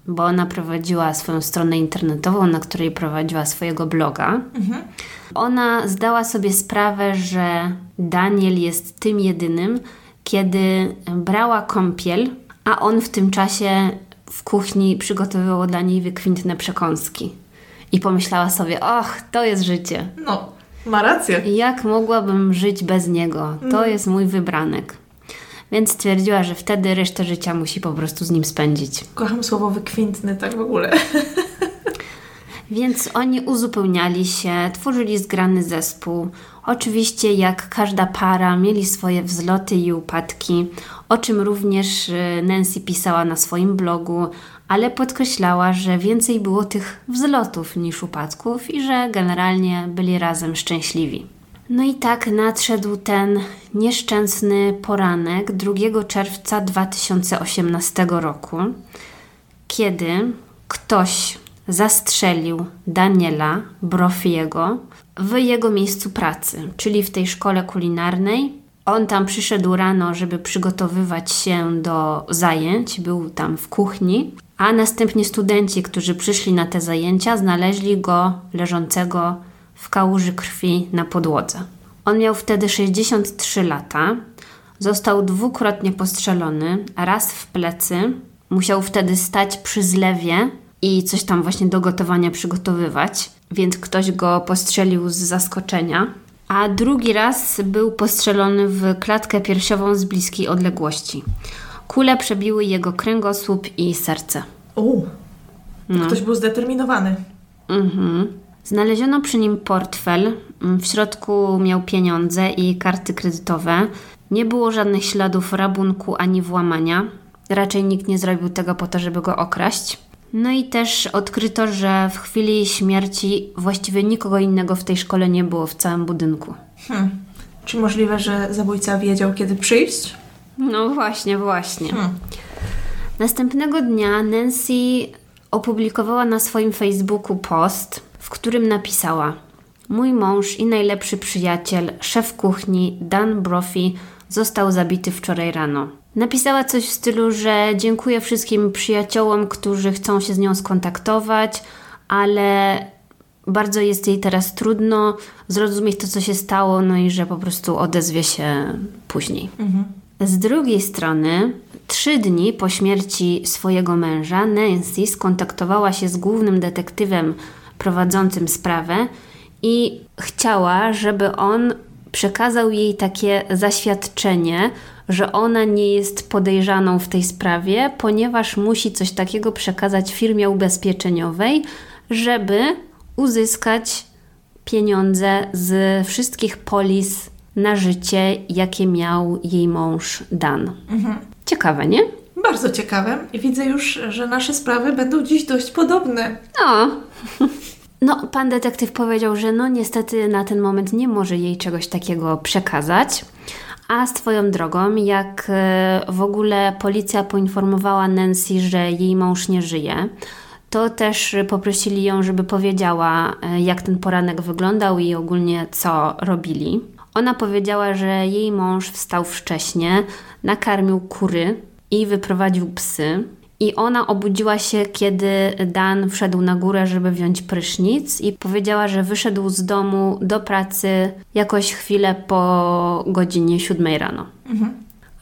bo ona prowadziła swoją stronę internetową, na której prowadziła swojego bloga. Mhm. Ona zdała sobie sprawę, że Daniel jest tym jedynym, kiedy brała kąpiel, a on w tym czasie w kuchni przygotowywał dla niej wykwintne przekąski. I pomyślała sobie, och, to jest życie. No, ma rację. Jak mogłabym żyć bez niego? To mm. jest mój wybranek. Więc stwierdziła, że wtedy resztę życia musi po prostu z nim spędzić. Kocham słowo wykwintny, tak w ogóle. Więc oni uzupełniali się, tworzyli zgrany zespół. Oczywiście, jak każda para, mieli swoje wzloty i upadki, o czym również y, Nancy pisała na swoim blogu, ale podkreślała, że więcej było tych wzlotów niż upadków i że generalnie byli razem szczęśliwi. No i tak nadszedł ten nieszczęsny poranek 2 czerwca 2018 roku, kiedy ktoś zastrzelił Daniela Brofiego w jego miejscu pracy, czyli w tej szkole kulinarnej. On tam przyszedł rano, żeby przygotowywać się do zajęć, był tam w kuchni, a następnie studenci, którzy przyszli na te zajęcia, znaleźli go leżącego w kałuży krwi na podłodze. On miał wtedy 63 lata, został dwukrotnie postrzelony, raz w plecy, musiał wtedy stać przy zlewie i coś tam właśnie do gotowania przygotowywać, więc ktoś go postrzelił z zaskoczenia. A drugi raz był postrzelony w klatkę piersiową z bliskiej odległości. Kule przebiły jego kręgosłup i serce. O, no. ktoś był zdeterminowany. Mhm. Znaleziono przy nim portfel. W środku miał pieniądze i karty kredytowe. Nie było żadnych śladów rabunku ani włamania. Raczej nikt nie zrobił tego po to, żeby go okraść. No i też odkryto, że w chwili śmierci właściwie nikogo innego w tej szkole nie było w całym budynku. Hmm. Czy możliwe, że zabójca wiedział, kiedy przyjść? No właśnie, właśnie. Hmm. Następnego dnia Nancy opublikowała na swoim Facebooku post, w którym napisała: Mój mąż i najlepszy przyjaciel, szef kuchni Dan Brophy, został zabity wczoraj rano. Napisała coś w stylu, że dziękuję wszystkim przyjaciołom, którzy chcą się z nią skontaktować, ale bardzo jest jej teraz trudno zrozumieć to, co się stało, no i że po prostu odezwie się później. Mhm. Z drugiej strony, trzy dni po śmierci swojego męża, Nancy skontaktowała się z głównym detektywem prowadzącym sprawę i chciała, żeby on przekazał jej takie zaświadczenie, że ona nie jest podejrzaną w tej sprawie, ponieważ musi coś takiego przekazać firmie ubezpieczeniowej, żeby uzyskać pieniądze z wszystkich polis na życie, jakie miał jej mąż Dan. Mhm. Ciekawe, nie? Bardzo ciekawe. Widzę już, że nasze sprawy będą dziś dość podobne. No. No, pan detektyw powiedział, że no niestety na ten moment nie może jej czegoś takiego przekazać. A z Twoją drogą, jak e, w ogóle policja poinformowała Nancy, że jej mąż nie żyje, to też poprosili ją, żeby powiedziała, e, jak ten poranek wyglądał i ogólnie co robili. Ona powiedziała, że jej mąż wstał wcześnie, nakarmił kury i wyprowadził psy. I ona obudziła się, kiedy Dan wszedł na górę, żeby wziąć prysznic, i powiedziała, że wyszedł z domu do pracy jakoś chwilę po godzinie 7 rano. Mhm.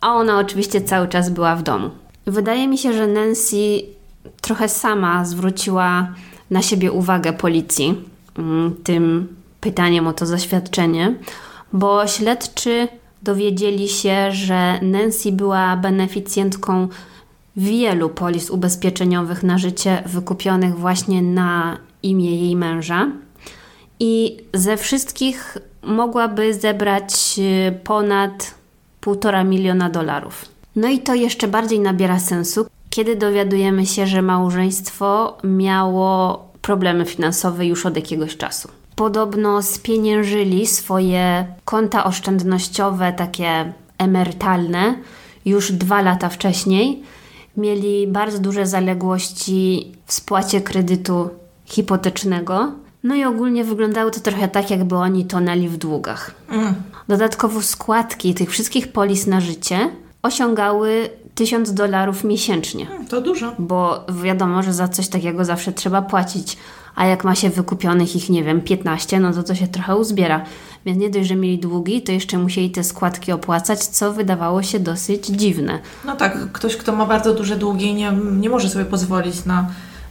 A ona oczywiście cały czas była w domu. Wydaje mi się, że Nancy trochę sama zwróciła na siebie uwagę policji mm, tym pytaniem o to zaświadczenie, bo śledczy dowiedzieli się, że Nancy była beneficjentką wielu polis ubezpieczeniowych na życie wykupionych właśnie na imię jej męża. I ze wszystkich mogłaby zebrać y, ponad półtora miliona dolarów. No i to jeszcze bardziej nabiera sensu, kiedy dowiadujemy się, że małżeństwo miało problemy finansowe już od jakiegoś czasu. Podobno spieniężyli swoje konta oszczędnościowe, takie emerytalne, już dwa lata wcześniej. Mieli bardzo duże zaległości w spłacie kredytu hipotecznego. No i ogólnie wyglądało to trochę tak, jakby oni tonęli w długach. Mm. Dodatkowo składki tych wszystkich polis na życie osiągały 1000 dolarów miesięcznie. Hmm, to dużo. Bo wiadomo, że za coś takiego zawsze trzeba płacić. A jak ma się wykupionych ich, nie wiem, 15, no to to się trochę uzbiera. Więc nie dość, że mieli długi, to jeszcze musieli te składki opłacać, co wydawało się dosyć dziwne. No tak, ktoś, kto ma bardzo duże długi, nie, nie może sobie pozwolić na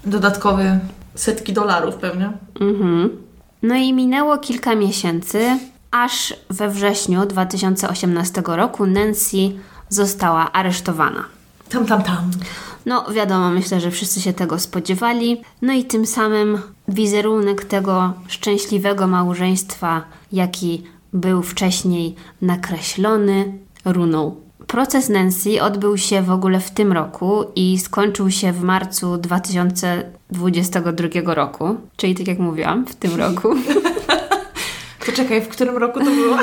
dodatkowe setki dolarów pewnie. Mhm. No i minęło kilka miesięcy, aż we wrześniu 2018 roku Nancy została aresztowana. Tam, tam, tam. No, wiadomo, myślę, że wszyscy się tego spodziewali. No i tym samym wizerunek tego szczęśliwego małżeństwa, jaki był wcześniej nakreślony, runął. Proces Nancy odbył się w ogóle w tym roku i skończył się w marcu 2022 roku, czyli tak jak mówiłam, w tym roku. Poczekaj, w którym roku to było?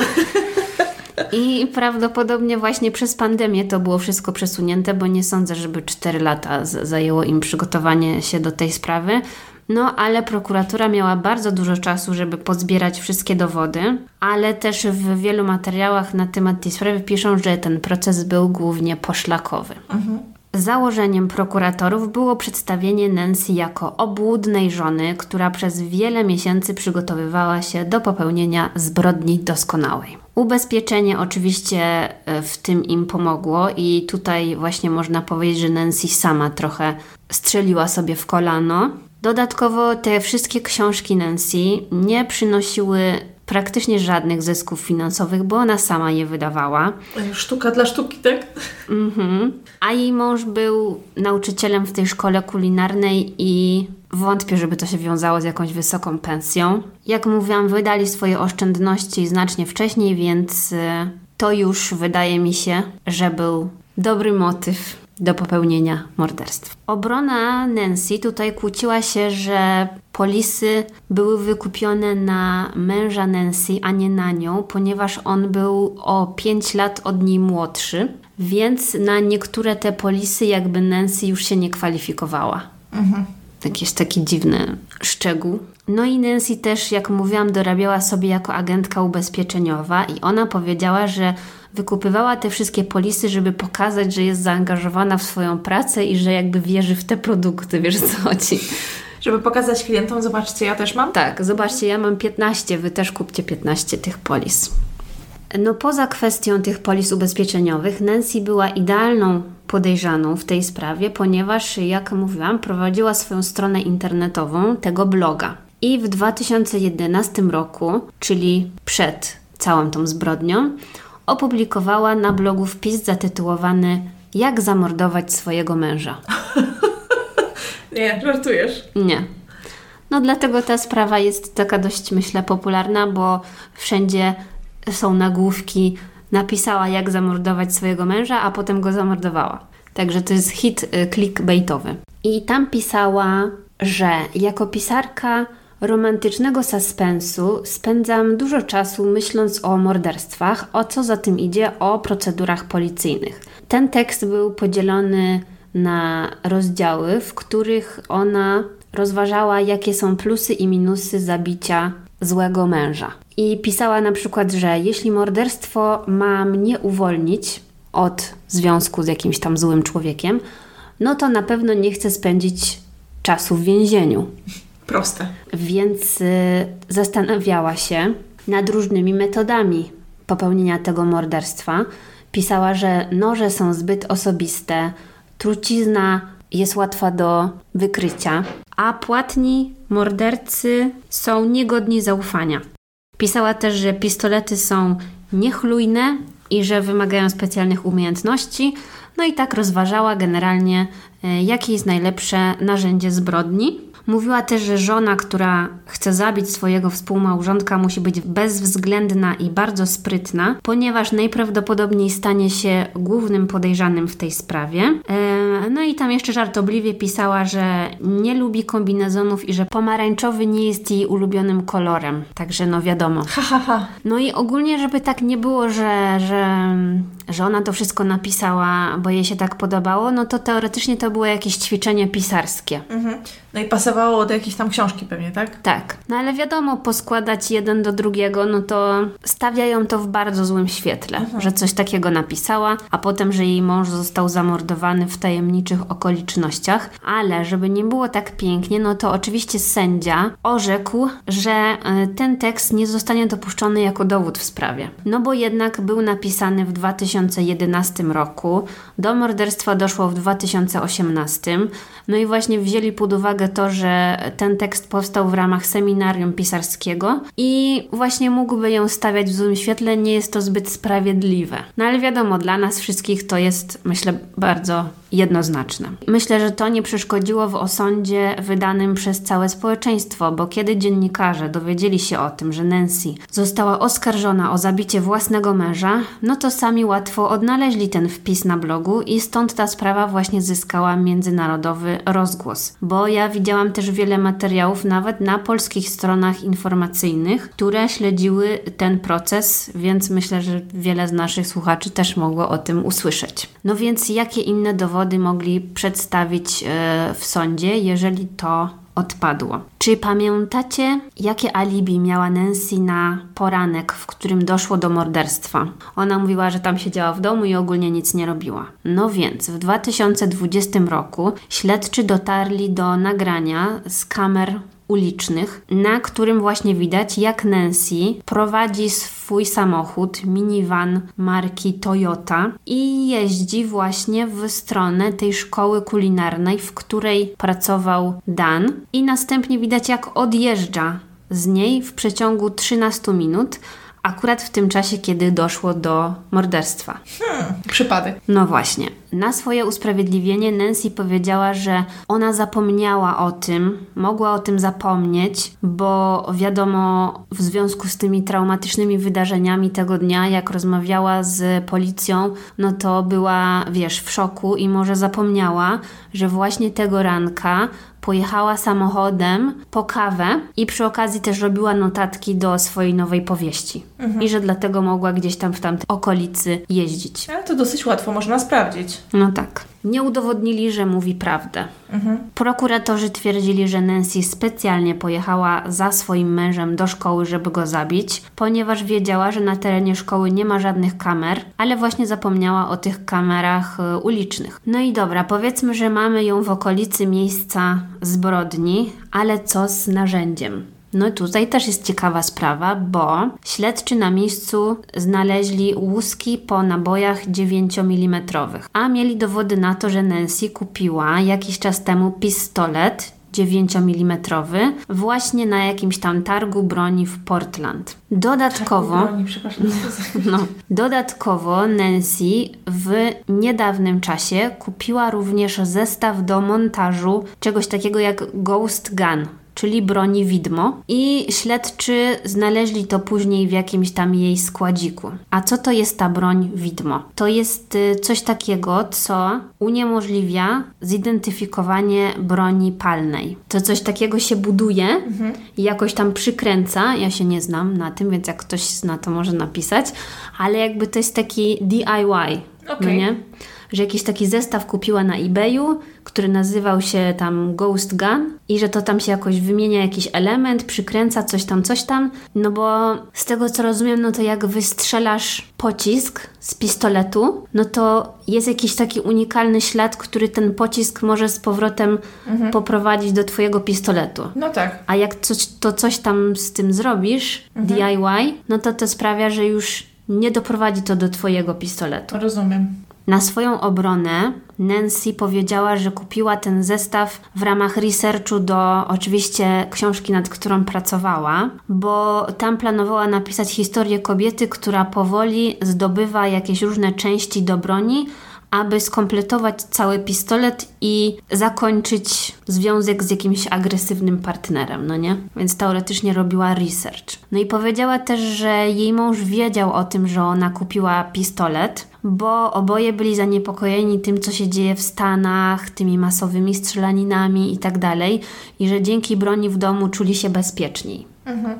I prawdopodobnie właśnie przez pandemię to było wszystko przesunięte, bo nie sądzę, żeby 4 lata zajęło im przygotowanie się do tej sprawy. No, ale prokuratura miała bardzo dużo czasu, żeby pozbierać wszystkie dowody, ale też w wielu materiałach na temat tej sprawy piszą, że ten proces był głównie poszlakowy. Mhm. Założeniem prokuratorów było przedstawienie Nancy jako obłudnej żony, która przez wiele miesięcy przygotowywała się do popełnienia zbrodni doskonałej. Ubezpieczenie oczywiście e, w tym im pomogło, i tutaj właśnie można powiedzieć, że Nancy sama trochę strzeliła sobie w kolano. Dodatkowo te wszystkie książki Nancy nie przynosiły praktycznie żadnych zysków finansowych, bo ona sama je wydawała. Sztuka dla sztuki, tak? Mhm. A jej mąż był nauczycielem w tej szkole kulinarnej i wątpię, żeby to się wiązało z jakąś wysoką pensją. Jak mówiłam, wydali swoje oszczędności znacznie wcześniej, więc y, to już wydaje mi się, że był dobry motyw do popełnienia morderstw. Obrona Nancy tutaj kłóciła się, że polisy były wykupione na męża Nancy, a nie na nią, ponieważ on był o 5 lat od niej młodszy, więc na niektóre te polisy jakby Nancy już się nie kwalifikowała. Mhm. Jakiś taki dziwny szczegół. No i Nancy też, jak mówiłam, dorabiała sobie jako agentka ubezpieczeniowa i ona powiedziała, że wykupywała te wszystkie polisy, żeby pokazać, że jest zaangażowana w swoją pracę i że jakby wierzy w te produkty, wiesz co chodzi. Żeby pokazać klientom, zobaczcie, ja też mam? Tak, zobaczcie, ja mam 15, wy też kupcie 15 tych polis. No poza kwestią tych polis ubezpieczeniowych, Nancy była idealną podejrzaną w tej sprawie, ponieważ, jak mówiłam, prowadziła swoją stronę internetową, tego bloga. I w 2011 roku, czyli przed całą tą zbrodnią, opublikowała na blogu wpis zatytułowany Jak zamordować swojego męża. Nie, żartujesz. Nie. No dlatego ta sprawa jest taka dość, myślę, popularna, bo wszędzie są nagłówki napisała jak zamordować swojego męża, a potem go zamordowała. Także to jest hit y, clickbaitowy. I tam pisała, że jako pisarka romantycznego suspensu spędzam dużo czasu myśląc o morderstwach, o co za tym idzie, o procedurach policyjnych. Ten tekst był podzielony na rozdziały, w których ona rozważała, jakie są plusy i minusy zabicia złego męża. I pisała na przykład, że jeśli morderstwo ma mnie uwolnić od związku z jakimś tam złym człowiekiem, no to na pewno nie chcę spędzić czasu w więzieniu. Proste. Więc y, zastanawiała się nad różnymi metodami popełnienia tego morderstwa. Pisała, że noże są zbyt osobiste, trucizna jest łatwa do wykrycia, a płatni mordercy są niegodni zaufania. Pisała też, że pistolety są niechlujne i że wymagają specjalnych umiejętności. No i tak rozważała generalnie, e, jakie jest najlepsze narzędzie zbrodni. Mówiła też, że żona, która chce zabić swojego współmałżonka, musi być bezwzględna i bardzo sprytna, ponieważ najprawdopodobniej stanie się głównym podejrzanym w tej sprawie. E, no i tam jeszcze żartobliwie pisała, że nie lubi kombinezonów i że pomarańczowy nie jest jej ulubionym kolorem. Także no wiadomo. Ha, ha, ha. No i ogólnie, żeby tak nie było, że, że, że ona to wszystko napisała, bo jej się tak podobało, no to teoretycznie to było jakieś ćwiczenie pisarskie. Mhm. No i pasowało do jakiejś tam książki pewnie, tak? Tak. No ale wiadomo, poskładać jeden do drugiego, no to stawiają to w bardzo złym świetle, Mhm. że coś takiego napisała, a potem, że jej mąż został zamordowany w tajemniczych okolicznościach. Ale żeby nie było tak pięknie, no to oczywiście sędzia orzekł, że e, ten tekst nie zostanie dopuszczony jako dowód w sprawie. No bo jednak był napisany w 2011 roku, do morderstwa doszło w 2018, no i właśnie wzięli pod uwagę to, że ten tekst powstał w ramach seminarium pisarskiego i właśnie mógłby ją stawiać w złym świetle, nie jest to zbyt sprawiedliwe. No ale wiadomo, dla nas wszystkich to jest, myślę, bardzo jednoznaczne. Myślę, że to nie przeszkodziło w osądzie wydanym przez całe społeczeństwo, bo kiedy dziennikarze dowiedzieli się o tym, że Nancy została oskarżona o zabicie własnego męża, no to sami łatwo odnaleźli ten wpis na blogu i stąd ta sprawa właśnie zyskała międzynarodowy rozgłos. Bo ja widziałam też wiele materiałów nawet na polskich stronach informacyjnych, które śledziły ten proces, więc myślę, że wiele z naszych słuchaczy też mogło o tym usłyszeć. No więc jakie inne dowody mogli przedstawić e, w sądzie, jeżeli to odpadło. Czy pamiętacie, jakie alibi miała Nancy na poranek, w którym doszło do morderstwa? Ona mówiła, że tam siedziała w domu i ogólnie nic nie robiła. No więc w 2020 roku śledczy dotarli do nagrania z kamer ulicznych, na którym właśnie widać, jak Nancy prowadzi swój samochód, minivan marki Toyota i jeździ właśnie w stronę tej szkoły kulinarnej, w której pracował Dan. I następnie widać, jak odjeżdża z niej w przeciągu 13 minut, akurat w tym czasie, kiedy doszło do morderstwa. Przypadek. No właśnie. Na swoje usprawiedliwienie Nancy powiedziała, że ona zapomniała o tym, mogła o tym zapomnieć, bo wiadomo, w związku z tymi traumatycznymi wydarzeniami tego dnia, jak rozmawiała z policją, no to była, wiesz, w szoku i może zapomniała, że właśnie tego ranka pojechała samochodem po kawę i przy okazji też robiła notatki do swojej nowej powieści. I że dlatego mogła gdzieś tam w tamtej okolicy jeździć. Ale to dosyć łatwo można sprawdzić. No tak. Nie udowodnili, że mówi prawdę. Prokuratorzy twierdzili, że Nancy specjalnie pojechała za swoim mężem do szkoły, żeby go zabić, ponieważ wiedziała, że na terenie szkoły nie ma żadnych kamer, ale właśnie zapomniała o tych kamerach e, ulicznych. No i dobra, powiedzmy, że mamy ją w okolicy miejsca zbrodni, ale co z narzędziem? No tutaj też jest ciekawa sprawa, bo śledczy na miejscu znaleźli łuski po nabojach 9 mm, a mieli dowody na to, że Nancy kupiła jakiś czas temu pistolet 9 mm właśnie na jakimś tam targu broni w Portland. Dodatkowo, Targu broni, przepraszam. no, dodatkowo Nancy w niedawnym czasie kupiła również zestaw do montażu czegoś takiego jak Ghost Gun czyli broni widmo i śledczy znaleźli to później w jakimś tam jej składziku. A co to jest ta broń widmo? To jest y, coś takiego, co uniemożliwia zidentyfikowanie broni palnej. To coś takiego się buduje i jakoś tam przykręca. Ja się nie znam na tym, więc jak ktoś zna, to może napisać, ale jakby to jest taki DIY, no Okej. nie? Że jakiś taki zestaw kupiła na eBayu, który nazywał się tam Ghost Gun i że to tam się jakoś wymienia jakiś element, przykręca coś tam, coś tam. No bo z tego co rozumiem, no to jak wystrzelasz pocisk z pistoletu, no to jest jakiś taki unikalny ślad, który ten pocisk może z powrotem poprowadzić do twojego pistoletu. No tak. A jak coś, to coś tam z tym zrobisz, DIY, no to to sprawia, że już nie doprowadzi to do twojego pistoletu. Rozumiem. Na swoją obronę Nancy powiedziała, że kupiła ten zestaw w ramach researchu do oczywiście książki, nad którą pracowała, bo tam planowała napisać historię kobiety, która powoli zdobywa jakieś różne części do broni, aby skompletować cały pistolet i zakończyć związek z jakimś agresywnym partnerem, no nie? Więc teoretycznie robiła research. No i powiedziała też, że jej mąż wiedział o tym, że ona kupiła pistolet, bo oboje byli zaniepokojeni tym, co się dzieje w Stanach, tymi masowymi strzelaninami i tak dalej, i że dzięki broni w domu czuli się bezpieczniej.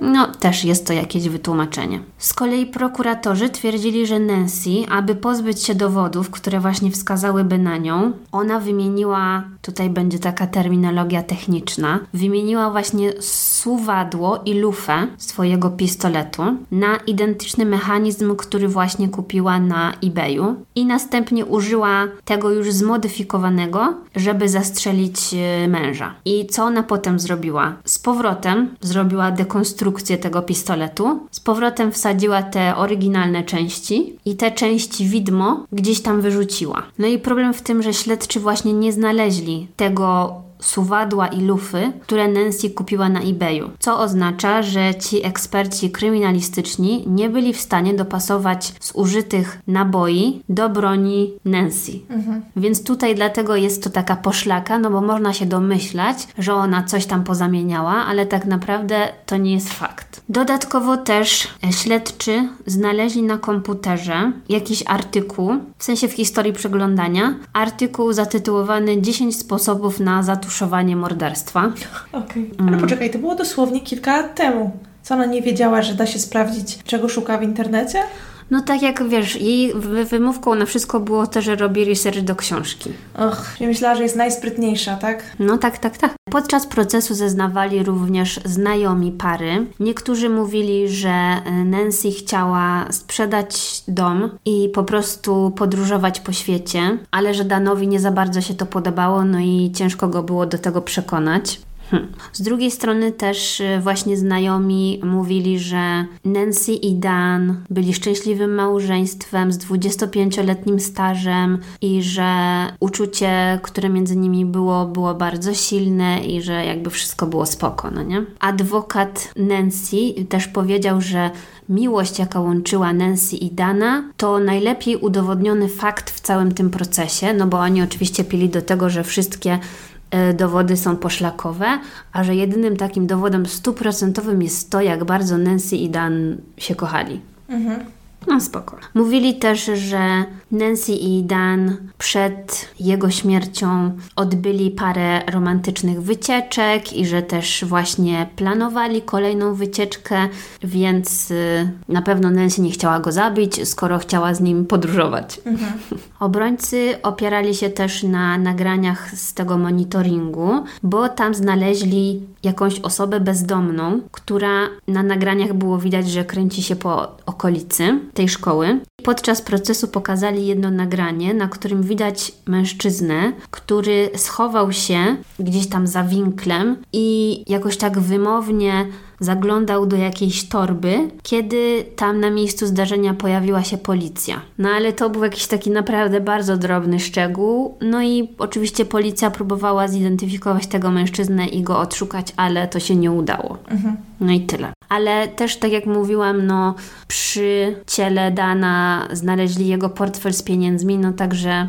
No, też jest to jakieś wytłumaczenie. Z kolei prokuratorzy twierdzili, że Nancy, aby pozbyć się dowodów, które właśnie wskazałyby na nią, ona wymieniła, tutaj będzie taka terminologia techniczna, wymieniła właśnie suwadło i lufę swojego pistoletu na identyczny mechanizm, który właśnie kupiła na eBayu i następnie użyła tego już zmodyfikowanego, żeby zastrzelić e, męża. I co ona potem zrobiła? Z powrotem zrobiła dekonstrukcję tego pistoletu, z powrotem wsadziła te oryginalne części i te części widmo gdzieś tam wyrzuciła. No i problem w tym, że śledczy właśnie nie znaleźli tego suwadła i lufy, które Nancy kupiła na eBayu. Co oznacza, że ci eksperci kryminalistyczni nie byli w stanie dopasować zużytych naboi do broni Nancy. Więc tutaj dlatego jest to taka poszlaka, no bo można się domyślać, że ona coś tam pozamieniała, ale tak naprawdę to nie jest fakt. Dodatkowo też e, śledczy znaleźli na komputerze jakiś artykuł, w sensie w historii przeglądania, artykuł zatytułowany 10 sposobów na zatuszowanie morderstwa. Okej. Ale poczekaj, to było dosłownie kilka lat temu. Co ona nie wiedziała, że da się sprawdzić, czego szuka w internecie? No tak jak wiesz, jej wy- wymówką na wszystko było to, że robi research do książki. Och, ja myślała, że jest najsprytniejsza, tak? No tak, tak, tak. Podczas procesu zeznawali również znajomi pary. Niektórzy mówili, że e, Nancy chciała sprzedać dom i po prostu podróżować po świecie, ale że Danowi nie za bardzo się to podobało, no i ciężko go było do tego przekonać. Hm. Z drugiej strony też y, właśnie znajomi mówili, że Nancy i Dan byli szczęśliwym małżeństwem z 25-letnim stażem i że uczucie, które między nimi było, było bardzo silne i że jakby wszystko było spoko, no nie? Adwokat Nancy też powiedział, że miłość, jaka łączyła Nancy i Dana, to najlepiej udowodniony fakt w całym tym procesie, no bo oni oczywiście pili do tego, że wszystkie dowody są poszlakowe, a że jedynym takim dowodem stuprocentowym jest to, jak bardzo Nancy i Dan się kochali. No spoko. Mówili też, że Nancy i Dan przed jego śmiercią odbyli parę romantycznych wycieczek i że też właśnie planowali kolejną wycieczkę, więc y, na pewno Nancy nie chciała go zabić, skoro chciała z nim podróżować. Obrońcy opierali się też na nagraniach z tego monitoringu, bo tam znaleźli jakąś osobę bezdomną, która na nagraniach było widać, że kręci się po okolicy tej szkoły. Podczas procesu pokazali jedno nagranie, na którym widać mężczyznę, który schował się gdzieś tam za winklem i jakoś tak wymownie zaglądał do jakiejś torby, kiedy tam na miejscu zdarzenia pojawiła się policja. No ale to był jakiś taki naprawdę bardzo drobny szczegół. No i oczywiście policja próbowała zidentyfikować tego mężczyznę i go odszukać, ale to się nie udało. Mhm. No i tyle. Ale też, tak jak mówiłam, no przy ciele Dana znaleźli jego portfel z pieniędzmi, no także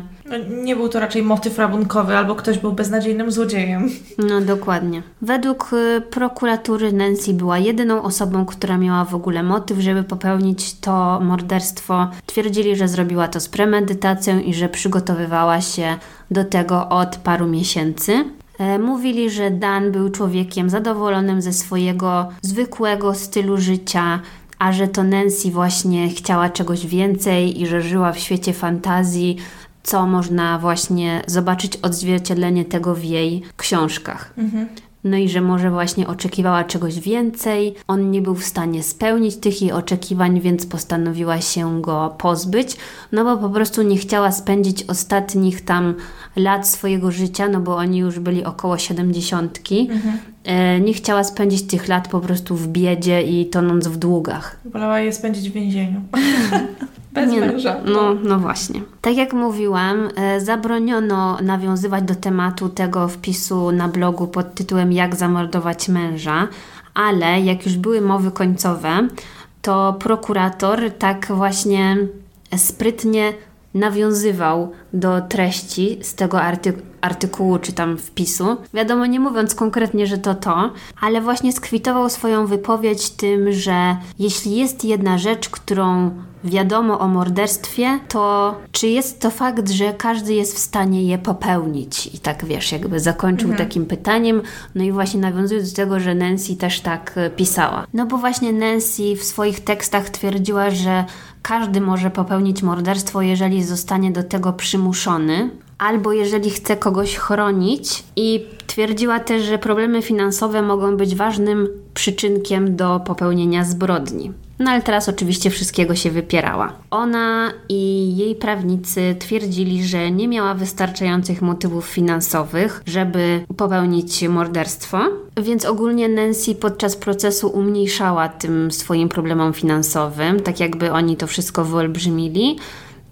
nie był to raczej motyw rabunkowy, albo ktoś był beznadziejnym złodziejem. No dokładnie. Według y, prokuratury Nancy była jedyną osobą, która miała w ogóle motyw, żeby popełnić to morderstwo. Twierdzili, że zrobiła to z premedytacją i że przygotowywała się do tego od paru miesięcy. E, mówili, że Dan był człowiekiem zadowolonym ze swojego zwykłego stylu życia, a że to Nancy właśnie chciała czegoś więcej i że żyła w świecie fantazji, co można właśnie zobaczyć odzwierciedlenie tego w jej książkach. Mhm. No i że może właśnie oczekiwała czegoś więcej, on nie był w stanie spełnić tych jej oczekiwań, więc postanowiła się go pozbyć, no bo po prostu nie chciała spędzić ostatnich tam lat swojego życia, no bo oni już byli około siedemdziesiątki. Mhm. E, nie chciała spędzić tych lat po prostu w biedzie i tonąc w długach. Wolała je spędzić w więzieniu. Bez nie, męża. No, no właśnie. Tak jak mówiłam, e, zabroniono nawiązywać do tematu tego wpisu na blogu pod tytułem Jak zamordować męża, ale jak już były mowy końcowe, to prokurator tak właśnie sprytnie nawiązywał do treści z tego arty artykułu czy tam wpisu. Wiadomo, nie mówiąc konkretnie, że to to, ale właśnie skwitował swoją wypowiedź tym, że jeśli jest jedna rzecz, którą wiadomo o morderstwie, to czy jest to fakt, że każdy jest w stanie je popełnić? I tak wiesz, jakby zakończył mhm. takim pytaniem, no i właśnie nawiązując do tego, że Nancy też tak e, pisała. No bo właśnie Nancy w swoich tekstach twierdziła, że każdy może popełnić morderstwo, jeżeli zostanie do tego przymuszony, albo jeżeli chce kogoś chronić i twierdziła też, że problemy finansowe mogą być ważnym przyczynkiem do popełnienia zbrodni. No ale teraz oczywiście wszystkiego się wypierała. Ona i jej prawnicy twierdzili, że nie miała wystarczających motywów finansowych, żeby popełnić morderstwo, więc ogólnie Nancy podczas procesu umniejszała tym swoim problemom finansowym, tak jakby oni to wszystko wyolbrzymili.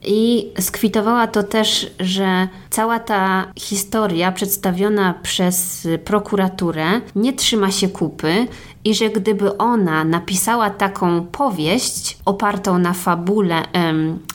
I skwitowała to też, że cała ta historia przedstawiona przez prokuraturę nie trzyma się kupy i że gdyby ona napisała taką powieść opartą na fabule,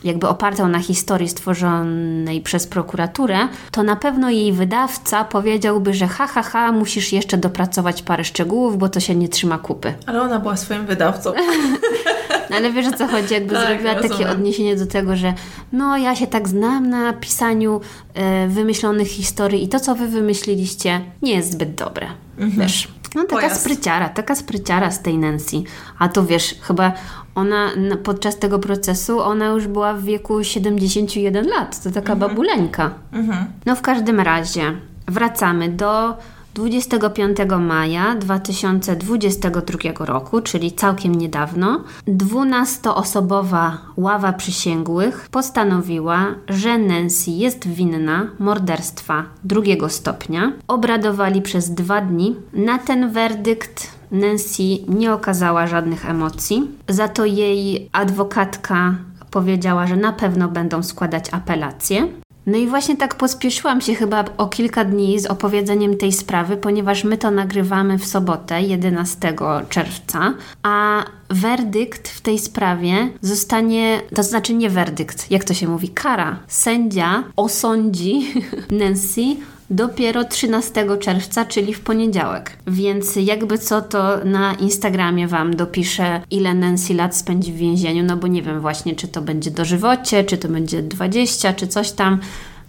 jakby opartą na historii stworzonej przez prokuraturę, to na pewno jej wydawca powiedziałby, że ha, ha, ha, musisz jeszcze dopracować parę szczegółów, bo to się nie trzyma kupy. Ale ona była swoim wydawcą. ale wiesz o co chodzi, jakby tak, zrobiła takie odniesienie do tego, że no ja się tak znam na pisaniu e, wymyślonych historii i to, co wy wymyśliliście, nie jest zbyt dobre. Mhm. Wiesz, no taka Pojazd. spryciara, taka spryciara z tej Nancy. A to wiesz, chyba ona podczas tego procesu, ona już była w wieku 71 lat. To taka mhm. babuleńka. Mhm. No w każdym razie, wracamy do 25 maja 2022 roku, czyli całkiem niedawno, 12-osobowa ława przysięgłych postanowiła, że Nancy jest winna morderstwa drugiego stopnia. Obradowali przez dwa dni. Na ten werdykt Nancy nie okazała żadnych emocji, za to jej adwokatka powiedziała, że na pewno będą składać apelację. No i właśnie tak pospieszyłam się chyba o kilka dni z opowiedzeniem tej sprawy, ponieważ my to nagrywamy w sobotę, 11 czerwca, a werdykt w tej sprawie zostanie, to znaczy nie werdykt, jak to się mówi, kara. Sędzia osądzi Nancy dopiero 13 czerwca, czyli w poniedziałek. Więc jakby co to na Instagramie Wam dopiszę, ile Nancy lat spędzi w więzieniu, no bo nie wiem właśnie, czy to będzie dożywocie, czy to będzie 20, czy coś tam.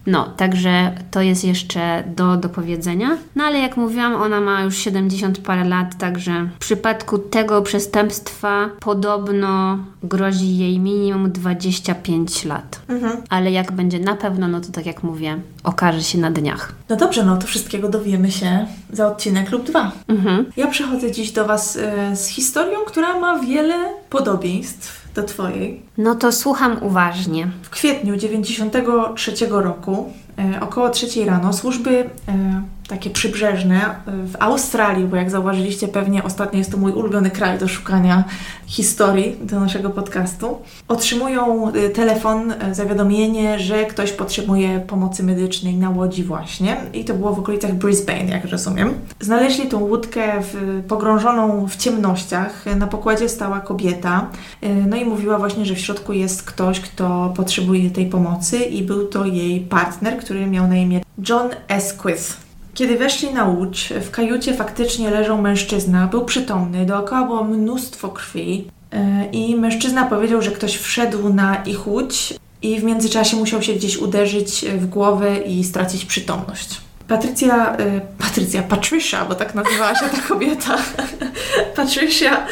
No, także to jest jeszcze do dopowiedzenia. No ale jak mówiłam, ona ma już 70 parę lat, także w przypadku tego przestępstwa podobno grozi jej minimum 25 lat. Mhm. Ale jak będzie na pewno, no to tak jak mówię, okaże się na dniach. No dobrze, no to wszystkiego dowiemy się za odcinek lub dwa. Mhm. Ja przychodzę dziś do Was y, z historią, która ma wiele podobieństw do Twojej. No to słucham uważnie. W kwietniu 93 roku, e, około 3 rano, służby e, takie przybrzeżne w Australii, bo jak zauważyliście pewnie ostatnio jest to mój ulubiony kraj do szukania historii do naszego podcastu, otrzymują y, telefon, y, zawiadomienie, że ktoś potrzebuje pomocy medycznej na łodzi właśnie i to było w okolicach Brisbane, jak rozumiem. Znaleźli tą łódkę w, pogrążoną w ciemnościach. Na pokładzie stała kobieta, y, no i mówiła właśnie, że w środku jest ktoś, kto potrzebuje tej pomocy i był to jej partner, który miał na imię John Esquith. Kiedy weszli na łódź, w kajucie faktycznie leżał mężczyzna, był przytomny, dookoła było mnóstwo krwi e, i mężczyzna powiedział, że ktoś wszedł na ich łódź i w międzyczasie musiał się gdzieś uderzyć w głowę i stracić przytomność. Patrycja, y, Patrycja, Patricia, bo tak nazywała się ta kobieta, Patricia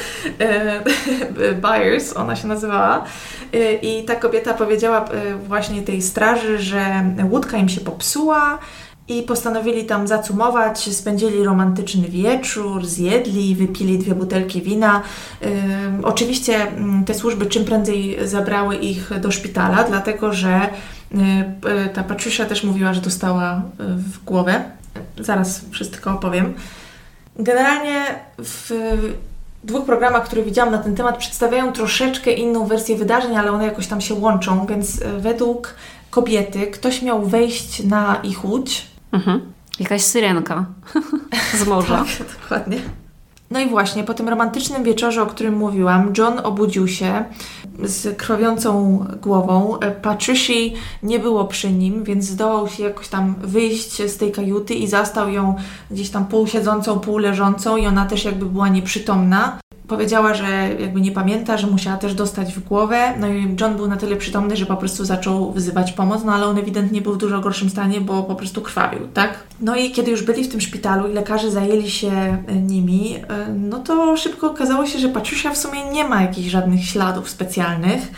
y, Byers, ona się nazywała, y, i ta kobieta powiedziała właśnie tej straży, że łódka im się popsuła, i postanowili tam zacumować, spędzili romantyczny wieczór, zjedli, wypili dwie butelki wina. oczywiście mm, te służby czym prędzej zabrały ich do szpitala, dlatego że y, ta Patricia też mówiła, że dostała y, w głowę. Zaraz wszystko opowiem. Generalnie w dwóch programach, które widziałam na ten temat, przedstawiają troszeczkę inną wersję wydarzeń, ale one jakoś tam się łączą, więc y, według kobiety ktoś miał wejść na ich łódź, Mhm. Jakaś syrenka z morza. tak, dokładnie. No i właśnie, po tym romantycznym wieczorze, o którym mówiłam, John obudził się z krwawiącą głową. Patricia nie było przy nim, więc zdołał się jakoś tam wyjść z tej kajuty i zastał ją gdzieś tam pół siedzącą, pół leżącą i ona też jakby była nieprzytomna. Powiedziała, że jakby nie pamięta, że musiała też dostać w głowę. No i John był na tyle przytomny, że po prostu zaczął wzywać pomoc, no ale on ewidentnie był w dużo gorszym stanie, bo po prostu krwawił, tak? No i kiedy już byli w tym szpitalu i lekarze zajęli się e, nimi, e, no to szybko okazało się, że Patricia w sumie nie ma jakichś żadnych śladów specjalnych.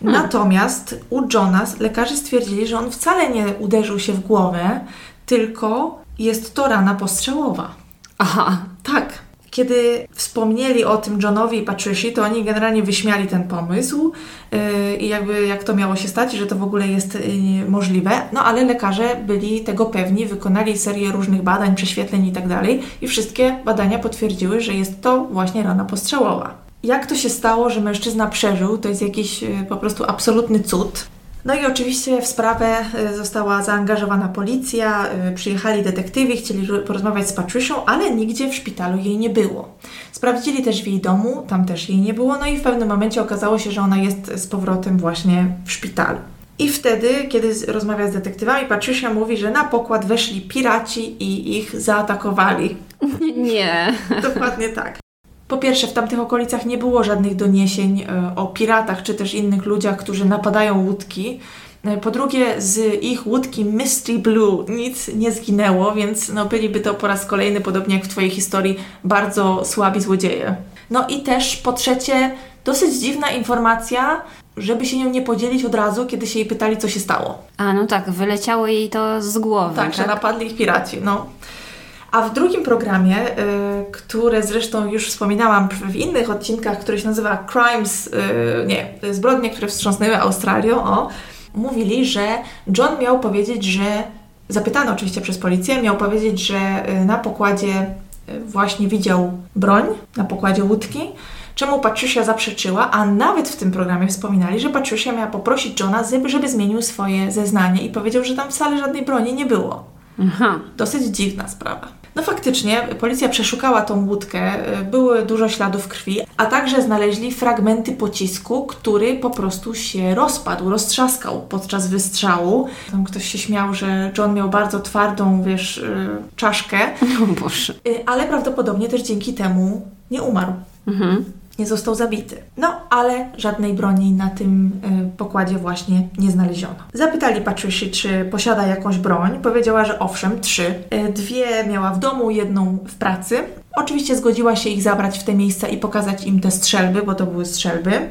Hmm. Natomiast u Johna lekarze stwierdzili, że on wcale nie uderzył się w głowę, tylko jest to rana postrzałowa. Aha. Tak. Kiedy wspomnieli o tym Johnowi i Patricia, to oni generalnie wyśmiali ten pomysł yy, i jakby jak to miało się stać, że to w ogóle jest yy, możliwe. No ale lekarze byli tego pewni, wykonali serię różnych badań, prześwietleń i tak dalej i wszystkie badania potwierdziły, że jest to właśnie rana postrzałowa. Jak to się stało, że mężczyzna przeżył, to jest jakiś yy, po prostu absolutny cud. No i oczywiście w sprawę e, została zaangażowana policja, e, przyjechali detektywi, chcieli porozmawiać z Patricią, ale nigdzie w szpitalu jej nie było. Sprawdzili też w jej domu, tam też jej nie było, no i w pewnym momencie okazało się, że ona jest z powrotem właśnie w szpitalu. I wtedy, kiedy rozmawia z detektywami, Patricia mówi, że na pokład weszli piraci i ich zaatakowali. Nie. Dokładnie tak. Po pierwsze, w tamtych okolicach nie było żadnych doniesień e, o piratach czy też innych ludziach, którzy napadają łódki. E, po drugie, z ich łódki Mystery Blue nic nie zginęło, więc no, byliby to po raz kolejny, podobnie jak w Twojej historii, bardzo słabi złodzieje. No i też po trzecie, dosyć dziwna informacja, żeby się nią nie podzielić od razu, kiedy się jej pytali, co się stało. A, no tak, wyleciało jej to z głowy. Tak, tak? że napadli ich piraci, no. A w drugim programie, y, które zresztą już wspominałam w innych odcinkach, który się nazywa Crimes, y, nie, zbrodnie, które wstrząsnęły Australią, o, mówili, że John miał powiedzieć, że, zapytany oczywiście przez policję, miał powiedzieć, że y, na pokładzie właśnie widział broń, na pokładzie łódki, czemu Patricia zaprzeczyła, a nawet w tym programie wspominali, że Patricia miała poprosić Johna, żeby zmienił swoje zeznanie i powiedział, że tam wcale żadnej broni nie było. Aha. Dosyć dziwna sprawa. No faktycznie, policja przeszukała tą łódkę, były dużo śladów krwi, a także znaleźli fragmenty pocisku, który po prostu się rozpadł, roztrzaskał podczas wystrzału. Tam ktoś się śmiał, że John miał bardzo twardą, wiesz, y, czaszkę. O Boże. Y, ale prawdopodobnie też dzięki temu nie umarł. Mhm nie został zabity. No, ale żadnej broni na tym y, pokładzie właśnie nie znaleziono. Zapytali Patricia, czy posiada jakąś broń. Powiedziała, że owszem, trzy. Y, dwie miała w domu, jedną w pracy. Oczywiście zgodziła się ich zabrać w te miejsca i pokazać im te strzelby, bo to były strzelby.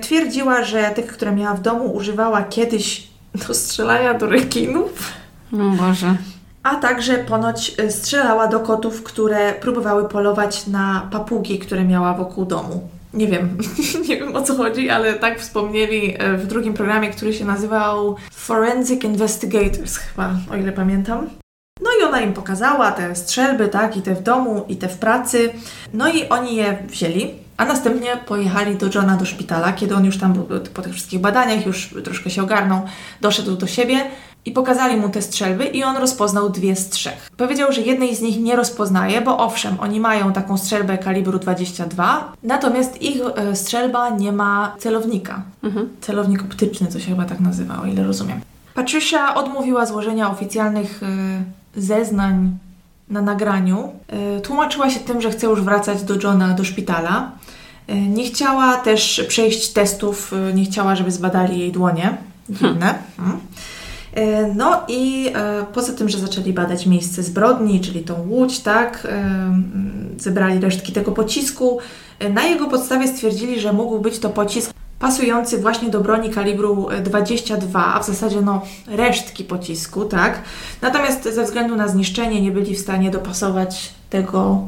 Twierdziła, że tych, które miała w domu, używała kiedyś do strzelania do rekinów. O Boże a także ponoć y, strzelała do kotów, które próbowały polować na papugi, które miała wokół domu. Nie wiem, nie wiem o co chodzi, ale tak wspomnieli y, w drugim programie, który się nazywał Forensic Investigators, chyba, o ile pamiętam. No i ona im pokazała te strzelby, tak, i te w domu, i te w pracy. No i oni je wzięli, a następnie pojechali do Johna do szpitala, kiedy on już tam był po tych wszystkich badaniach, już troszkę się ogarnął, doszedł do siebie i pokazali mu te strzelby i on rozpoznał dwie z trzech. Powiedział, że jednej z nich nie rozpoznaje, bo owszem, oni mają taką strzelbę kalibru 22, natomiast ich e, strzelba nie ma celownika. Mhm. Celownik optyczny, to się chyba tak nazywa, o ile rozumiem. Patricia odmówiła złożenia oficjalnych y, zeznań na nagraniu. Y, tłumaczyła się tym, że chce już wracać do Johna do szpitala. Nie chciała też przejść testów, nie chciała, żeby zbadali jej dłonie. Dziwne. Hmm. No i poza tym, że zaczęli badać miejsce zbrodni, czyli tą łódź, tak, zebrali resztki tego pocisku. Na jego podstawie stwierdzili, że mógł być to pocisk pasujący właśnie do broni kalibru 22, a w zasadzie no resztki pocisku, tak? Natomiast ze względu na zniszczenie nie byli w stanie dopasować tego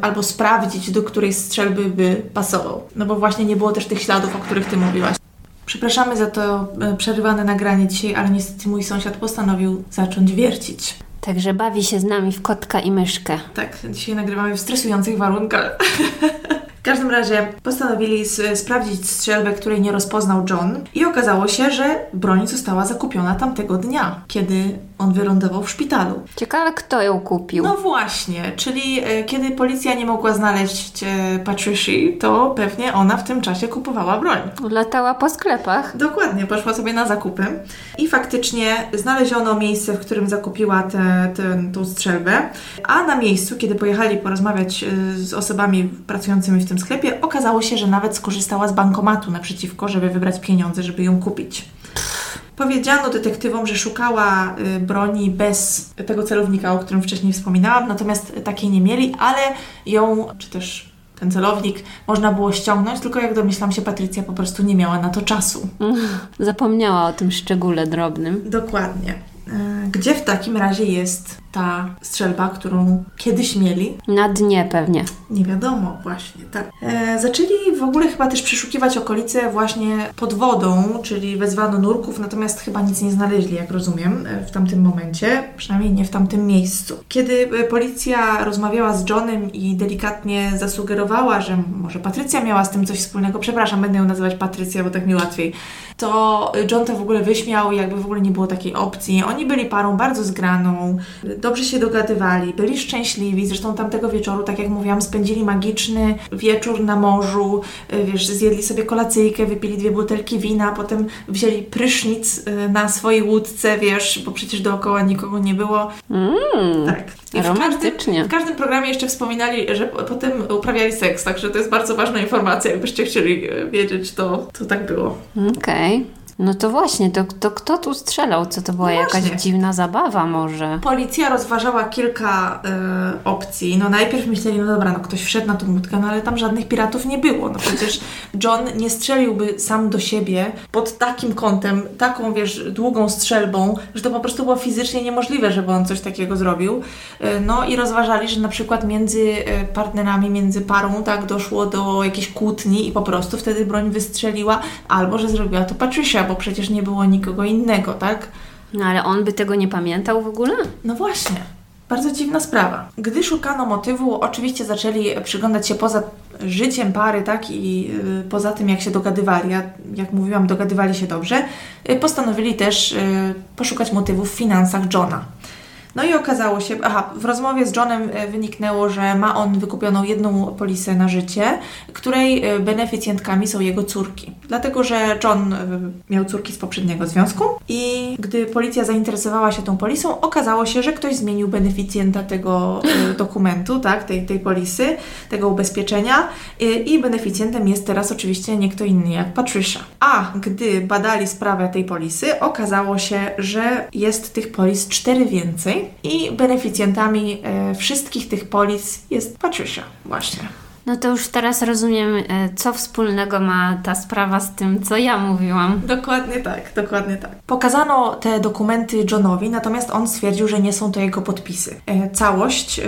albo sprawdzić, do której strzelby by pasował. No bo właśnie nie było też tych śladów, o których Ty mówiłaś. Przepraszamy za to e, przerywane nagranie dzisiaj, ale niestety mój sąsiad postanowił zacząć wiercić. Także bawi się z nami w kotka i myszkę. Tak, dzisiaj nagrywamy w stresujących warunkach. W każdym razie postanowili sprawdzić strzelbę, której nie rozpoznał John i okazało się, że broń została zakupiona tamtego dnia, kiedy on wylądował w szpitalu. Ciekawe, kto ją kupił. No właśnie, czyli e, kiedy policja nie mogła znaleźć e, Patricia, to pewnie ona w tym czasie kupowała broń. Latała po sklepach. Dokładnie, poszła sobie na zakupy i faktycznie znaleziono miejsce, w którym zakupiła tę tą strzelbę, a na miejscu, kiedy pojechali porozmawiać e, z osobami pracującymi w tym sklepie, okazało się, że nawet skorzystała z bankomatu naprzeciwko, żeby wybrać pieniądze, żeby ją kupić. Powiedziano detektywom, że szukała y, broni bez tego celownika, o którym wcześniej wspominałam, natomiast takiej nie mieli, ale ją, czy też ten celownik można było ściągnąć, tylko jak domyślam się, Patrycja po prostu nie miała na to czasu. Zapomniała o tym szczególe drobnym. Dokładnie. E, gdzie w takim razie jest ta strzelba, którą kiedyś mieli? Na dnie pewnie. Nie wiadomo, właśnie, tak. E, zaczęli w ogóle chyba też przeszukiwać okolice właśnie pod wodą, czyli wezwano nurków, natomiast chyba nic nie znaleźli, jak rozumiem, e, w tamtym momencie, przynajmniej nie w tamtym miejscu. Kiedy e, policja rozmawiała z Johnem i delikatnie zasugerowała, że może Patrycja miała z tym coś wspólnego, przepraszam, będę ją nazywać Patrycja, bo tak mi łatwiej, to John to w ogóle wyśmiał, jakby w ogóle nie było takiej opcji. Oni byli parą bardzo zgraną, dobrze się dogadywali, byli szczęśliwi. Zresztą tamtego wieczoru, tak jak mówiłam, spędzili magiczny wieczór na morzu. Y, wiesz, zjedli sobie kolacyjkę, wypili dwie butelki wina, potem wzięli prysznic y, na swojej łódce, wiesz, bo przecież dookoła nikogo nie było. Mm, tak. I romantycznie. W każdym, w każdym programie jeszcze wspominali, że potem uprawiali seks, także to jest bardzo ważna informacja. Jakbyście chcieli y, wiedzieć, to, to tak było. Okej. Okay. No to właśnie, to, to kto tu strzelał? Co to była no jakaś dziwna zabawa może? Policja rozważała kilka y, opcji. No najpierw myśleli, no dobra, no ktoś wszedł na tą łódkę, no ale tam żadnych piratów nie było. No przecież John nie strzeliłby sam do siebie pod takim kątem, taką wiesz, długą strzelbą, że to po prostu było fizycznie niemożliwe, żeby on coś takiego zrobił. Y, no i rozważali, że na przykład między y, partnerami, między parą, tak, doszło do jakiejś kłótni i po prostu wtedy broń wystrzeliła, albo że zrobiła to Patricia, bo przecież nie było nikogo innego, tak? No ale on by tego nie pamiętał w ogóle? No właśnie. Bardzo dziwna sprawa. Gdy szukano motywu, oczywiście zaczęli przyglądać się poza życiem pary, tak, i y, poza tym, jak się dogadywali, a jak mówiłam, dogadywali się dobrze, y, postanowili też y, poszukać motywów w finansach Johna. No i okazało się, aha, w rozmowie z Johnem e, wyniknęło, że ma on wykupioną jedną polisę na życie, której e, beneficjentkami są jego córki. Dlatego, że John e, miał córki z poprzedniego związku i gdy policja zainteresowała się tą polisą, okazało się, że ktoś zmienił beneficjenta tego dokumentu, tak, tej, tej polisy, tego ubezpieczenia i beneficjentem jest teraz oczywiście nie kto inny jak Patricia. A gdy badali sprawę tej polisy, okazało się, że jest tych polis cztery więcej i beneficjentami e, wszystkich tych polis jest Patricia właśnie. No to już teraz rozumiem, e, co wspólnego ma ta sprawa z tym, co ja mówiłam. Dokładnie tak, dokładnie tak. Pokazano te dokumenty Johnowi, natomiast on stwierdził, że nie są to jego podpisy. E, całość, e,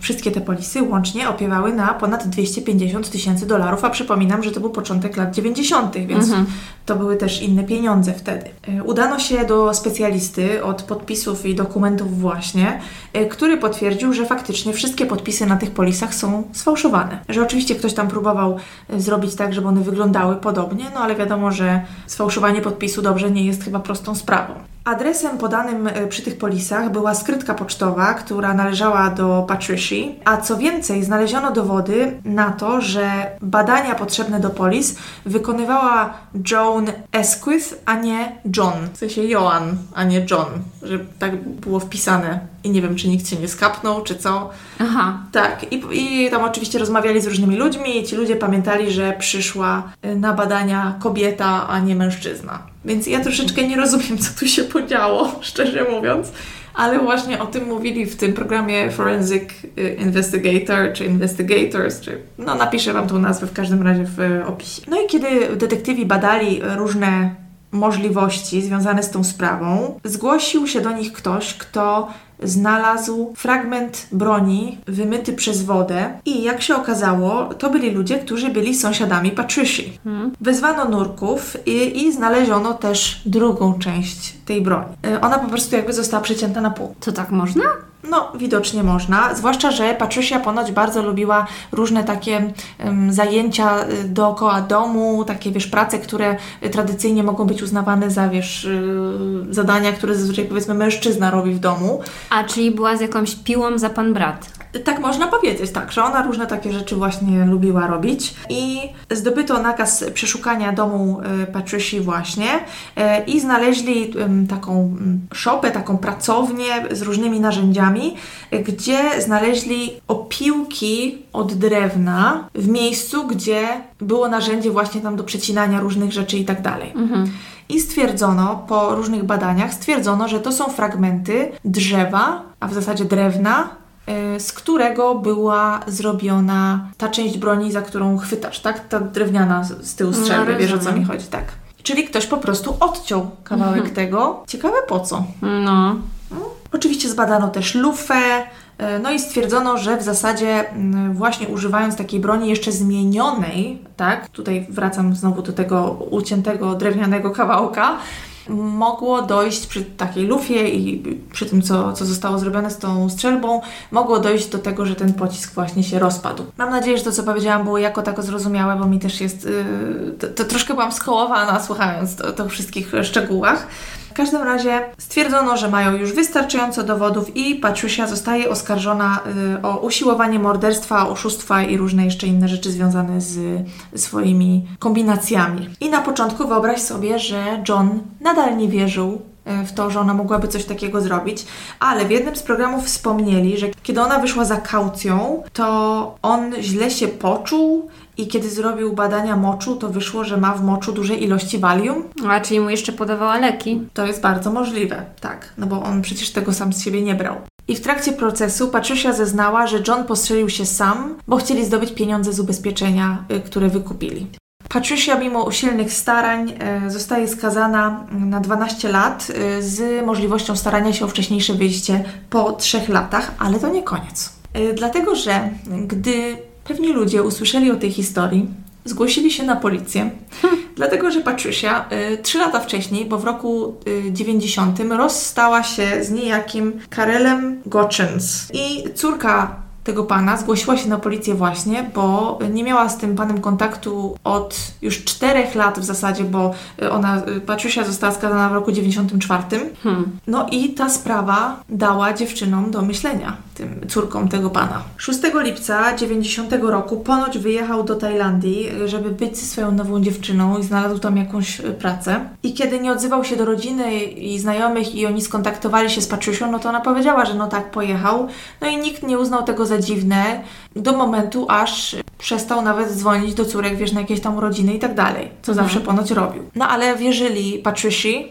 wszystkie te polisy łącznie opiewały na ponad 250 tysięcy dolarów, a przypominam, że to był początek lat 90., więc mhm. to były też inne pieniądze wtedy. Udano się do specjalisty od podpisów i dokumentów właśnie, który potwierdził, że faktycznie wszystkie podpisy na tych polisach są sfałszowane. Że oczywiście ktoś tam próbował e, zrobić tak, żeby one wyglądały podobnie, no ale wiadomo, że sfałszowanie podpisu dobrze nie jest chyba prostą sprawą. Adresem podanym e, przy tych polisach była skrytka pocztowa, która należała do Patricia, a co więcej, znaleziono dowody na to, że badania potrzebne do polis wykonywała Joan Esquith, a nie John. W sensie Joan, a nie John, że tak było wpisane. I nie wiem, czy nikt się nie skapnął, czy co. Aha. Tak, i, i tam oczywiście rozmawiali z różnymi ludźmi i ci ludzie pamiętali, że przyszła e, na badania kobieta, a nie mężczyzna. Więc ja troszeczkę nie rozumiem, co tu się podziało, szczerze mówiąc. Ale właśnie o tym mówili w tym programie Forensic y, Investigator, czy Investigators, czy no napiszę Wam tą nazwę w każdym razie w y, opisie. No i kiedy detektywi badali różne możliwości związane z tą sprawą, zgłosił się do nich ktoś, kto znalazł fragment broni wymyty przez wodę i jak się okazało, to byli ludzie, którzy byli sąsiadami Patricia. Hmm. Wezwano nurków i, i znaleziono też drugą część tej broni. E, ona po prostu jakby została przecięta na pół. To tak można? No, widocznie można, zwłaszcza, że Patricia ponoć bardzo lubiła różne takie um, zajęcia y, dookoła domu, takie, wiesz, prace, które tradycyjnie mogą być uznawane za, wiesz, y, zadania, które zazwyczaj, powiedzmy, mężczyzna robi w domu. A, czyli była z jakąś piłą za pan brat? Tak można powiedzieć, tak, że ona różne takie rzeczy właśnie lubiła robić i zdobyto nakaz przeszukania domu y, Patricia właśnie y, i znaleźli taką szopę, taką pracownię z różnymi narzędziami, gdzie znaleźli opiłki od drewna w miejscu, gdzie było narzędzie właśnie tam do przecinania różnych rzeczy i tak dalej. Mhm. I stwierdzono, po różnych badaniach, stwierdzono, że to są fragmenty drzewa, a w zasadzie drewna, z którego była zrobiona ta część broni, za którą chwytasz, tak? Ta drewniana z tyłu no, strzelby, no, wiesz o co mi chodzi, tak. Czyli ktoś po prostu odciął kawałek mhm. tego. Ciekawe po co. No. no. Oczywiście zbadano też lufę, y, no i stwierdzono, że w zasadzie mm, właśnie używając takiej broni jeszcze zmienionej, tak, tutaj wracam znowu do tego uciętego drewnianego kawałka, mogło dojść przy takiej lufie i przy tym, co, co zostało zrobione z tą strzelbą, mogło dojść do tego, że ten pocisk właśnie się rozpadł. Mam nadzieję, że to, co powiedziałam, było jako tako zrozumiałe, bo mi też jest. Yy, to, to, troszkę byłam skołowana słuchając to, to wszystkich szczegółach każdym razie stwierdzono, że mają już wystarczająco dowodów i Patricia zostaje oskarżona y, o usiłowanie morderstwa, oszustwa i różne jeszcze inne rzeczy związane z swoimi kombinacjami. I na początku wyobraź sobie, że John nadal nie wierzył y, w to, że ona mogłaby coś takiego zrobić, ale w jednym z programów wspomnieli, że kiedy ona wyszła za kaucją, to on źle się poczuł i kiedy zrobił badania moczu, to wyszło, że ma w moczu duże ilości Valium. A, czyli mu jeszcze podawała leki? To jest bardzo możliwe, tak, no bo on przecież tego sam z siebie nie brał. I w trakcie procesu Patricia zeznała, że John postrzelił się sam, bo chcieli zdobyć pieniądze z ubezpieczenia, y, które wykupili. Patricia, mimo usilnych starań, y, zostaje skazana na 12 lat y, z możliwością starania się o wcześniejsze wyjście po 3 latach, ale to nie koniec. Dlatego, że gdy Pewni ludzie usłyszeli o tej historii, zgłosili się na policję, dlatego że Patricia y, trzy lata wcześniej, bo w roku y, 90, rozstała się z niejakim Karelem Gochens i córka tego pana zgłosiła się na policję właśnie, bo nie miała z tym panem kontaktu od już czterech lat w zasadzie, bo ona, Patricia została skazana w roku 94. Hmm. No i ta sprawa dała dziewczynom do myślenia, tym córkom tego pana. 6 lipca 90 roku ponoć wyjechał do Tajlandii, żeby być ze swoją nową dziewczyną i znalazł tam jakąś pracę. I kiedy nie odzywał się do rodziny i znajomych i oni skontaktowali się z Patricią, no to ona powiedziała, że no tak, pojechał. No i nikt nie uznał tego za dziwne do momentu, aż przestał nawet dzwonić do córek, wiesz, na jakieś tam urodziny i tak dalej, co mhm. zawsze ponoć robił. No ale wierzyli Patricia.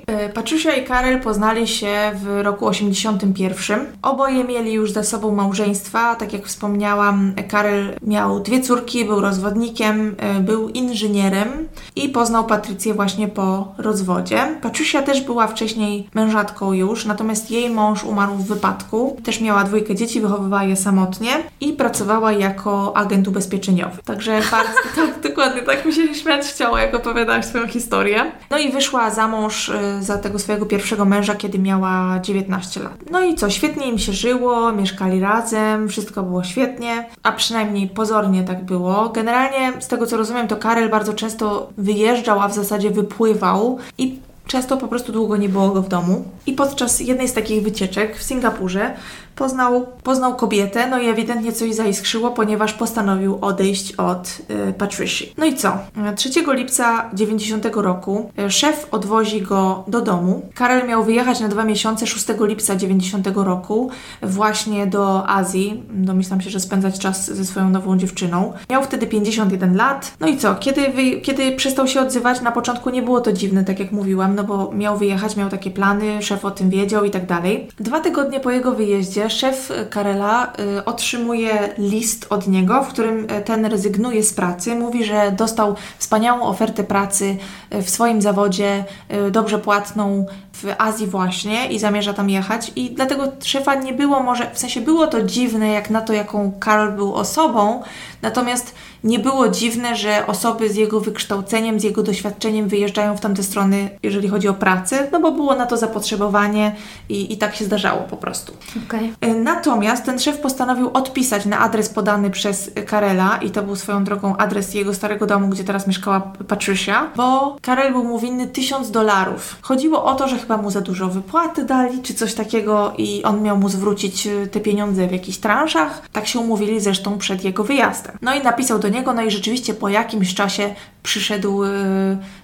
E, Patricia i Karel poznali się w roku 81. Oboje mieli już za sobą małżeństwa, tak jak wspomniałam, Karel miał dwie córki, był rozwodnikiem, e, był inżynierem i poznał Patrycję właśnie po rozwodzie. Patricia też była wcześniej mężatką już, natomiast jej mąż umarł w wypadku. Też miała dwójkę dzieci, wychowywała je samotnie i pracowała jako agent ubezpieczeniowy. Także bardzo, tak, dokładnie, tak mi się śmiać chciało, jak opowiadałaś swoją historię. No i wyszła za mąż y, za tego swojego pierwszego męża, kiedy miała 19 lat. No i co, świetnie im się żyło, mieszkali razem, wszystko było świetnie, a przynajmniej pozornie tak było. Generalnie, z tego co rozumiem, to Karel bardzo często wyjeżdżał, a w zasadzie wypływał i Często po prostu długo nie było go w domu. I podczas jednej z takich wycieczek w Singapurze poznał, poznał kobietę, no i ewidentnie coś zaiskrzyło, ponieważ postanowił odejść od y, Patricia. No i co? 3 lipca 90 roku y, szef odwozi go do domu. Karel miał wyjechać na dwa miesiące 6 lipca 90 roku właśnie do Azji. Domyślam się, że spędzać czas ze swoją nową dziewczyną. Miał wtedy 51 lat. No i co? Kiedy, wy, kiedy przestał się odzywać, na początku nie było to dziwne, tak jak mówiłam, no bo miał wyjechać, miał takie plany, szef o tym wiedział i tak dalej. Dwa tygodnie po jego wyjeździe szef Karela y, otrzymuje list od niego, w którym ten rezygnuje z pracy. Mówi, że dostał wspaniałą ofertę pracy y, w swoim zawodzie, y, dobrze płatną w Azji właśnie i zamierza tam jechać. I dlatego szefa nie było może, w sensie było to dziwne jak na to, jaką Karol był osobą, natomiast nie było dziwne, że osoby z jego wykształceniem, z jego doświadczeniem wyjeżdżają w tamte strony, jeżeli chodzi o pracę, no bo było na to zapotrzebowanie i, i tak się zdarzało po prostu. Okay. Natomiast ten szef postanowił odpisać na adres podany przez Karela i to był swoją drogą adres jego starego domu, gdzie teraz mieszkała Patricia, bo Karel był mu winny tysiąc dolarów. Chodziło o to, że chyba mu za dużo wypłaty dali, czy coś takiego i on miał mu zwrócić y, te pieniądze w jakichś transzach. Tak się umówili zresztą przed jego wyjazdem. No i napisał do niego, no i rzeczywiście po jakimś czasie przyszedł y,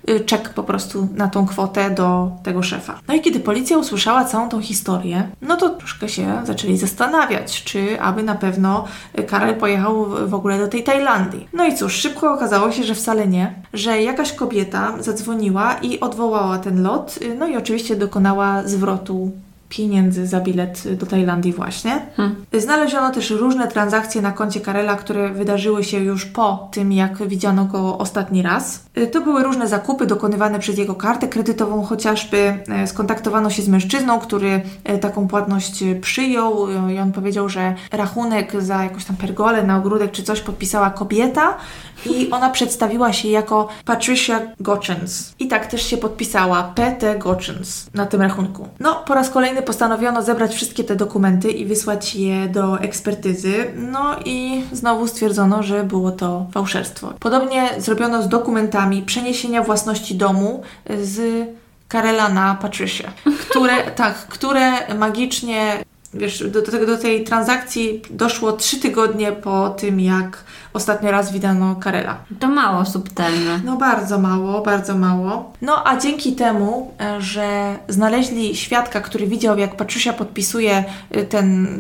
y, czek po prostu na tą kwotę do tego szefa. No i kiedy policja usłyszała całą tą historię, no to troszkę się zaczęli zastanawiać, czy aby na pewno Karel pojechał w ogóle do tej Tajlandii. No i cóż, szybko okazało się, że wcale nie, że jakaś kobieta zadzwoniła i odwołała ten lot, no i oczywiście dokonała zwrotu pieniędzy za bilet do Tajlandii właśnie. Hmm. Znaleziono też różne transakcje na koncie Karela, które wydarzyły się już po tym, jak widziano go ostatni raz. To były różne zakupy dokonywane przez jego kartę kredytową chociażby. E, skontaktowano się z mężczyzną, który e, taką płatność przyjął i on powiedział, że rachunek za jakąś tam pergolę na ogródek czy coś podpisała kobieta i ona przedstawiła się jako Patricia Gochens. I tak też się podpisała PT Gochens na tym rachunku. No, po raz kolejny postanowiono zebrać wszystkie te dokumenty i wysłać je do ekspertyzy. No i znowu stwierdzono, że było to fałszerstwo. Podobnie zrobiono z dokumentami przeniesienia własności domu z Karela na Patricia, które, tak, które magicznie wiesz, do, do, do tej transakcji doszło trzy tygodnie po tym, jak ostatnio raz widano Karela. To mało subtelne. No bardzo mało, bardzo mało. No a dzięki temu, e, że znaleźli świadka, który widział, jak Patricia podpisuje e, ten,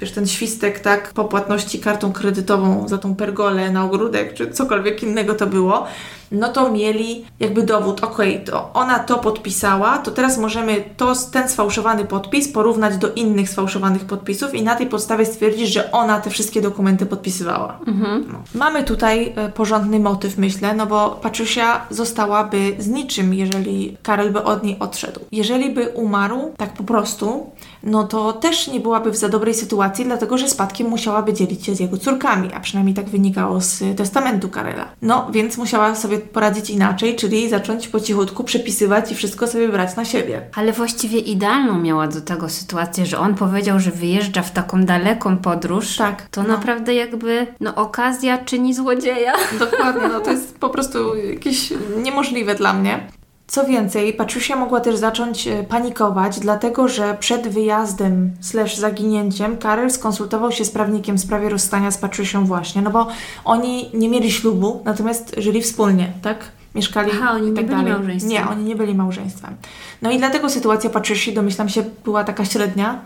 wiesz, ten świstek, tak, po płatności kartą kredytową za tą pergolę na ogródek, czy cokolwiek innego to było, no to mieli jakby dowód, ok, to ona to podpisała, to teraz możemy to, ten sfałszowany podpis porównać do innych sfałszowanych podpisów i na tej podstawie stwierdzić, że ona te wszystkie dokumenty podpisywała. Mhm. No. Mamy tutaj e, porządny motyw, myślę, no bo Patricia zostałaby z niczym, jeżeli Karel by od niej odszedł. Jeżeli by umarł tak po prostu, no to też nie byłaby w za dobrej sytuacji, dlatego że spadkiem musiałaby dzielić się z jego córkami, a przynajmniej tak wynikało z testamentu Karela. No, więc musiała sobie poradzić inaczej, czyli zacząć po cichutku przepisywać i wszystko sobie brać na siebie. Ale właściwie idealną miała do tego sytuację, że on powiedział, że wyjeżdża w taką daleką podróż. Tak. To no. naprawdę jakby, no okazja czyni złodzieja. Dokładnie, no to jest po prostu jakieś niemożliwe dla mnie. Co więcej, Patricia mogła też zacząć e, panikować, dlatego że przed wyjazdem slash zaginięciem Karel skonsultował się z prawnikiem w sprawie rozstania z Patricią właśnie, no bo oni nie mieli ślubu, natomiast żyli wspólnie, tak? Mieszkali Aha, oni tak nie byli małżeństwem. Nie, oni nie byli małżeństwem. No i dlatego sytuacja Patricia, domyślam się, była taka średnia,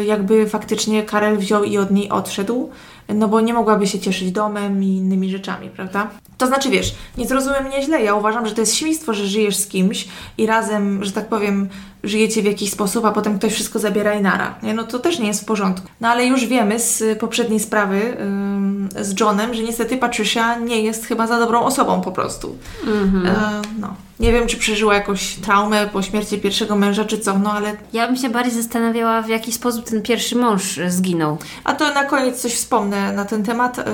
y, jakby faktycznie Karel wziął i od niej odszedł, no bo nie mogłaby się cieszyć domem i innymi rzeczami, prawda? To znaczy, wiesz, nie zrozumiem mnie źle, ja uważam, że to jest świństwo, że żyjesz z kimś i razem, że tak powiem, żyjecie w jakiś sposób, a potem ktoś wszystko zabiera i nara. Nie? No to też nie jest w porządku. No ale już wiemy z poprzedniej sprawy yy, z Johnem, że niestety Patricia nie jest chyba za dobrą osobą po prostu. Mm-hmm. Yy, no. Nie wiem, czy przeżyła jakąś traumę po śmierci pierwszego męża, czy co, no ale... Ja bym się bardziej zastanawiała, w jaki sposób ten pierwszy mąż zginął. A to na koniec coś wspomnę na ten temat, yy,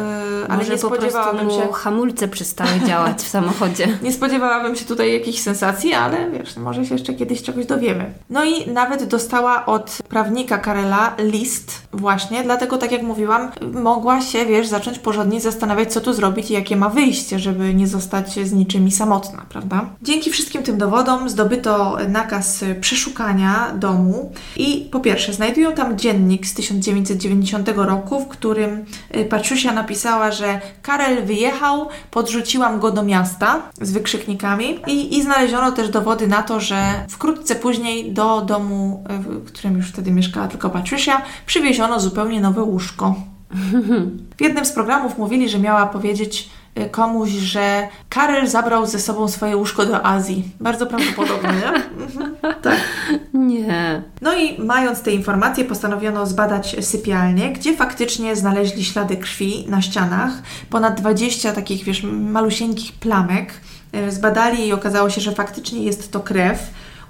ale Może nie spodziewałabym się... hamulce przestały działać w samochodzie. nie spodziewałabym się tutaj jakichś sensacji, ale wiesz, może się jeszcze kiedyś czegoś dowiemy. No i nawet dostała od prawnika Karela list właśnie, dlatego tak jak mówiłam, mogła się, wiesz, zacząć porządnie zastanawiać, co tu zrobić i jakie ma wyjście, żeby nie zostać z niczymi samotna, prawda? Dzięki wszystkim tym dowodom zdobyto nakaz przeszukania domu i po pierwsze znajdują tam dziennik z 1990 roku, w którym y, Patricia napisała, że Karel wyjechał, podrzuciłam go do miasta z wykrzyknikami i, i znaleziono też dowody na to, że wkrótce później do domu, y, w którym już wtedy mieszkała tylko Patricia, przywieziono zupełnie nowe łóżko. W jednym z programów mówili, że miała powiedzieć komuś, że Karel zabrał ze sobą swoje łóżko do Azji. Bardzo prawdopodobnie, nie? Mhm, tak. Nie. No i mając te informacje, postanowiono zbadać sypialnię, gdzie faktycznie znaleźli ślady krwi na ścianach. Ponad 20 takich, wiesz, malusieńkich plamek. Y, zbadali i okazało się, że faktycznie jest to krew.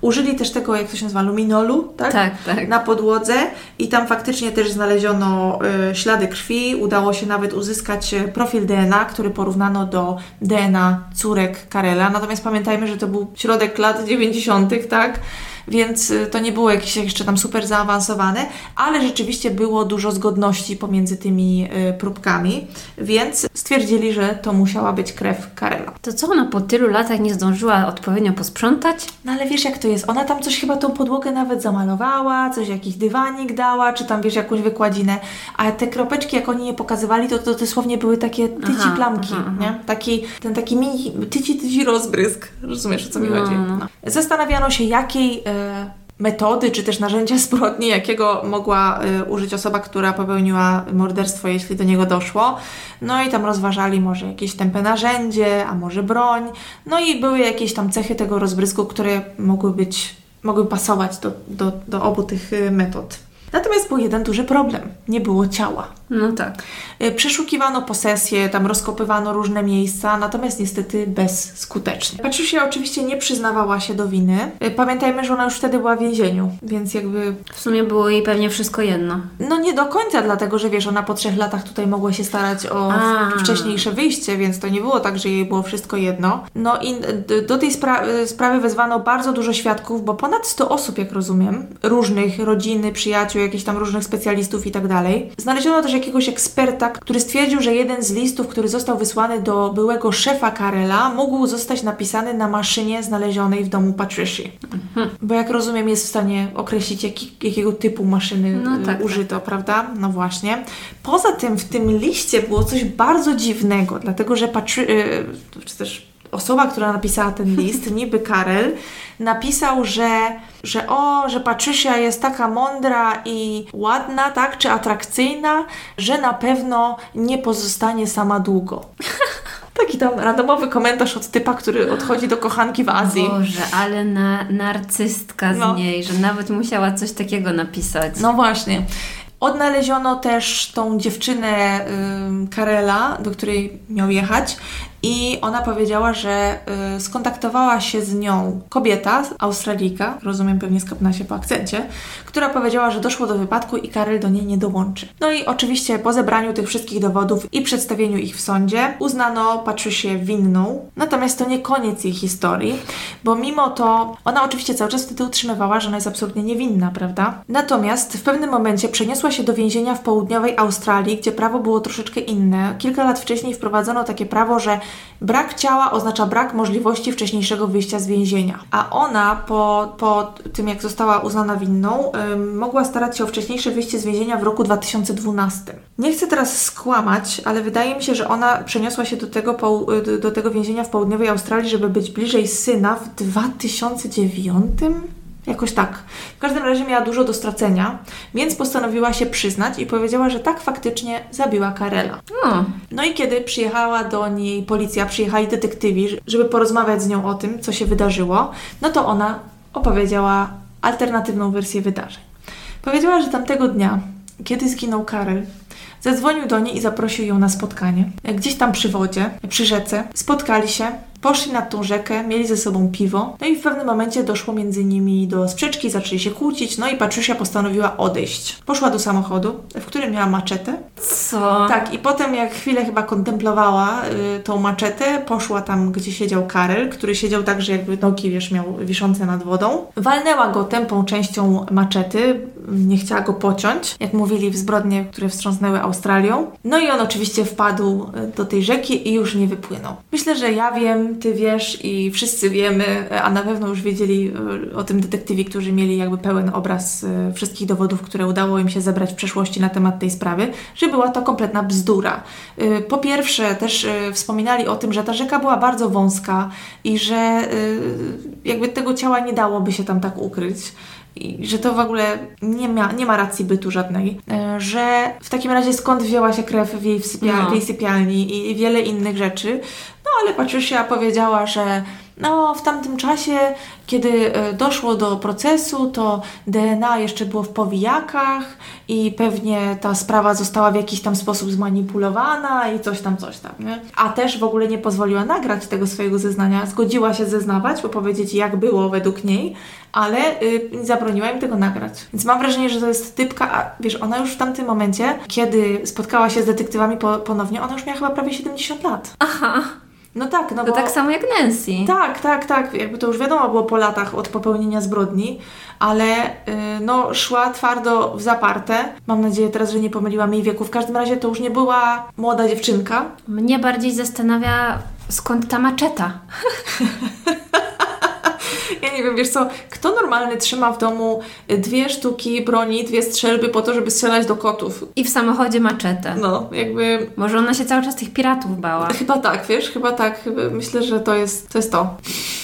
Użyli też tego, jak to się nazywa, luminolu, tak? Tak, tak. Na podłodze i tam faktycznie też znaleziono y, ślady krwi. Udało się nawet uzyskać e, profil DNA, który porównano do DNA córek Karela. Natomiast pamiętajmy, że to był środek lat 90., tak? Więc y, to nie było jakieś jeszcze tam super zaawansowane, ale rzeczywiście było dużo zgodności pomiędzy tymi y, próbkami, więc stwierdzili, że to musiała być krew Karela. To co ona po tylu latach nie zdążyła odpowiednio posprzątać? No ale wiesz jak to jest, ona tam coś chyba tą podłogę nawet zamalowała, coś jakiś dywanik dała, czy tam wiesz jakąś wykładzinę, a te kropeczki jak oni je pokazywali, to, to dosłownie były takie tyci aha, plamki, aha, aha. nie? Taki, ten taki mini tyci tyci rozbrysk, rozumiesz o co mi no, chodzi? No. no. Zastanawiano się jakiej metody czy też narzędzia zbrodni, jakiego mogła y, użyć osoba, która popełniła morderstwo, jeśli do niego doszło. No i tam rozważali może jakieś tępe narzędzie, a może broń. No i były jakieś tam cechy tego rozbrysku, które mogły być, mogły pasować do, do, do obu tych y, metod. Natomiast był jeden duży problem. Nie było ciała. No tak. E, przeszukiwano posesje, tam rozkopywano różne miejsca, natomiast niestety bezskutecznie. Patricia oczywiście nie przyznawała się do winy. E, pamiętajmy, że ona już wtedy była w więzieniu, więc jakby... W sumie było jej pewnie wszystko jedno. No nie do końca, dlatego że wiesz, ona po trzech latach tutaj mogła się starać o A. wcześniejsze wyjście, więc to nie było tak, że jej było wszystko jedno. No i do tej spra sprawy wezwano bardzo dużo świadków, bo ponad 100 osób, jak rozumiem, różnych, rodziny, przyjaciół, jakichś tam różnych specjalistów i tak dalej. Znaleziono też jakiegoś eksperta, który stwierdził, że jeden z listów, który został wysłany do byłego szefa Karela, mógł zostać napisany na maszynie znalezionej w domu Patricia. Mhm. Bo jak rozumiem, jest w stanie określić, jaki, jakiego typu maszyny no, tak, użyto, tak. prawda? No właśnie. Poza tym w tym liście było coś bardzo dziwnego, dlatego że Patry... czy też osoba, która napisała ten list, niby Karel, napisał, że, że o, że Patricia jest taka mądra i ładna, tak, czy atrakcyjna, że na pewno nie pozostanie sama długo. Taki tam randomowy komentarz od typa, który odchodzi do kochanki w Azji. Boże, ale na, narcystka z no. niej, że nawet musiała coś takiego napisać. No właśnie. Odnaleziono też tą dziewczynę y, Karela, do której miał jechać i ona powiedziała, że y, skontaktowała się z nią kobieta, Australijka, rozumiem pewnie skapna się po akcencie, która powiedziała, że doszło do wypadku i Karel do niej nie dołączy. No i oczywiście po zebraniu tych wszystkich dowodów i przedstawieniu ich w sądzie uznano Patricię winną. Natomiast to nie koniec jej historii, bo mimo to ona oczywiście cały czas wtedy utrzymywała, że ona jest absolutnie niewinna, prawda? Natomiast w pewnym momencie przeniosła się do więzienia w południowej Australii, gdzie prawo było troszeczkę inne. Kilka lat wcześniej wprowadzono takie prawo, że Brak ciała oznacza brak możliwości wcześniejszego wyjścia z więzienia. A ona po, po tym, jak została uznana winną, mogła starać się o wcześniejsze wyjście z więzienia w roku 2012. Nie chcę teraz skłamać, ale wydaje mi się, że ona przeniosła się do tego, do tego więzienia w południowej Australii, żeby być bliżej syna w 2009 Jakoś tak. W każdym razie miała dużo do stracenia, więc postanowiła się przyznać i powiedziała, że tak faktycznie zabiła Karela. O, No i kiedy przyjechała do niej policja, przyjechali detektywi, żeby porozmawiać z nią o tym, co się wydarzyło, no to ona opowiedziała alternatywną wersję wydarzeń. Powiedziała, że tamtego dnia, kiedy zginął Karel, zadzwonił do niej i zaprosił ją na spotkanie. Gdzieś tam przy wodzie, przy rzece, spotkali się, poszli nad tą rzekę, mieli ze sobą piwo, no i w pewnym momencie doszło między nimi do sprzeczki, zaczęli się kłócić, no i Patricia postanowiła odejść. Poszła do samochodu, w którym miała maczetę, co? tak, i potem jak chwilę chyba kontemplowała y, tą maczetę, poszła tam, gdzie siedział Karel, który siedział tak, że jakby nogi, wiesz, miał wiszące nad wodą. Walnęła go tępą częścią maczety, nie chciała go pociąć, jak mówili w zbrodnie, które wstrząsnęły Australią. No i on oczywiście wpadł y, do tej rzeki i już nie wypłynął. Myślę, że ja wiem, ty wiesz i wszyscy wiemy, a na pewno już wiedzieli y, o tym detektywi, którzy mieli jakby pełen obraz y, wszystkich dowodów, które udało im się zebrać w przeszłości na temat tej sprawy, że była to kompletna bzdura. Y, Po pierwsze, też wspominali o tym, że ta rzeka była bardzo wąska i że jakby tego ciała nie dałoby się tam tak ukryć. I że to w ogóle nie ma, nie ma racji bytu żadnej. Y, Że w takim razie skąd wzięła się krew w jej, w sypia- No. w jej sypialni i wiele innych rzeczy. No ale Patricia powiedziała, że no, w tamtym czasie, kiedy e, doszło do procesu, to DNA jeszcze było w powijakach i pewnie ta sprawa została w jakiś tam sposób zmanipulowana i coś tam, coś tam, nie? A też w ogóle nie pozwoliła nagrać tego swojego zeznania. Zgodziła się zeznawać, powiedzieć jak było według niej, ale y, zabroniła im tego nagrać. Więc mam wrażenie, że to jest typka, a wiesz, ona już w tamtym momencie, kiedy spotkała się z detektywami po, ponownie, ona już miała chyba prawie 70 lat. Aha, No tak, no to bo... tak samo jak Nancy. Tak, tak, tak. Jakby to już wiadomo było po latach od popełnienia zbrodni, ale y, no szła twardo w zaparte. Mam nadzieję teraz, że nie pomyliłam jej wieku. W każdym razie to już nie była młoda dziewczynka. Mnie bardziej zastanawia, skąd ta maczeta. Ja nie wiem, wiesz co, kto normalny trzyma w domu dwie sztuki broni, dwie strzelby po to, żeby strzelać do kotów? I w samochodzie maczetę. No, jakby Może ona się cały czas tych piratów bała. Chyba tak, wiesz, chyba tak. Myślę, że to jest, to jest to.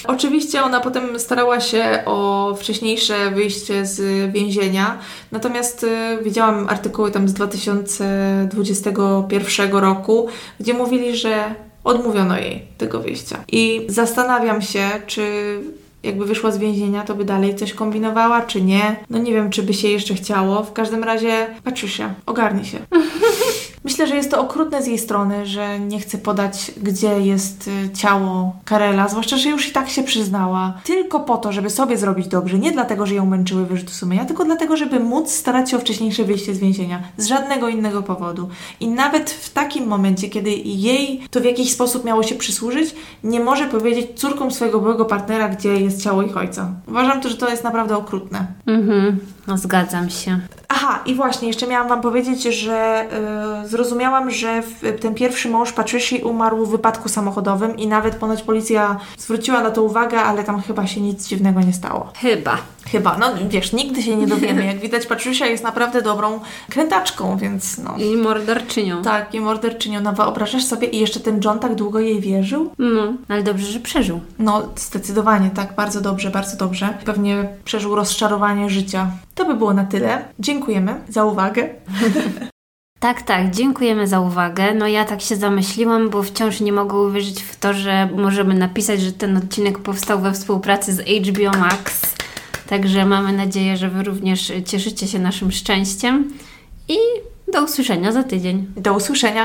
Oczywiście ona potem starała się o wcześniejsze wyjście z więzienia, natomiast y, widziałam artykuły tam z 2021 roku, gdzie mówili, że odmówiono jej tego wyjścia. I zastanawiam się, czy jakby wyszła z więzienia, to by dalej coś kombinowała, czy nie. No nie wiem, czy by się jeszcze chciało. W każdym razie, Patricia, ogarnij się. Myślę, że jest to okrutne z jej strony, że nie chce podać, gdzie jest y, ciało Karela, zwłaszcza, że już i tak się przyznała. Tylko po to, żeby sobie zrobić dobrze. Nie dlatego, że ją męczyły wyrzuty sumienia, tylko dlatego, żeby móc starać się o wcześniejsze wyjście z więzienia. Z żadnego innego powodu. I nawet w takim momencie, kiedy jej to w jakiś sposób miało się przysłużyć, nie może powiedzieć córkom swojego byłego partnera, gdzie jest ciało ich ojca. Uważam to, że to jest naprawdę okrutne. Mhm, no zgadzam się. Aha, i właśnie, jeszcze miałam Wam powiedzieć, że y, zrozumiałam, że ten pierwszy mąż Patricia umarł w wypadku samochodowym i nawet ponoć policja zwróciła na to uwagę, ale tam chyba się nic dziwnego nie stało. Chyba. Chyba, no wiesz, nigdy się nie dowiemy. Jak widać, Patricia jest naprawdę dobrą krętaczką, więc no. I morderczynią. Tak, i morderczynią. No wyobrażasz sobie, i jeszcze ten John tak długo jej wierzył? No, ale dobrze, że przeżył. No, zdecydowanie, tak, bardzo dobrze, bardzo dobrze. Pewnie przeżył rozczarowanie życia. To by było na tyle. Dziękujemy za uwagę. Tak, tak, dziękujemy za uwagę. No ja tak się zamyśliłam, bo wciąż nie mogę uwierzyć w to, że możemy napisać, że ten odcinek powstał we współpracy z HBO Max. Także mamy nadzieję, że Wy również cieszycie się naszym szczęściem i do usłyszenia za tydzień. Do usłyszenia.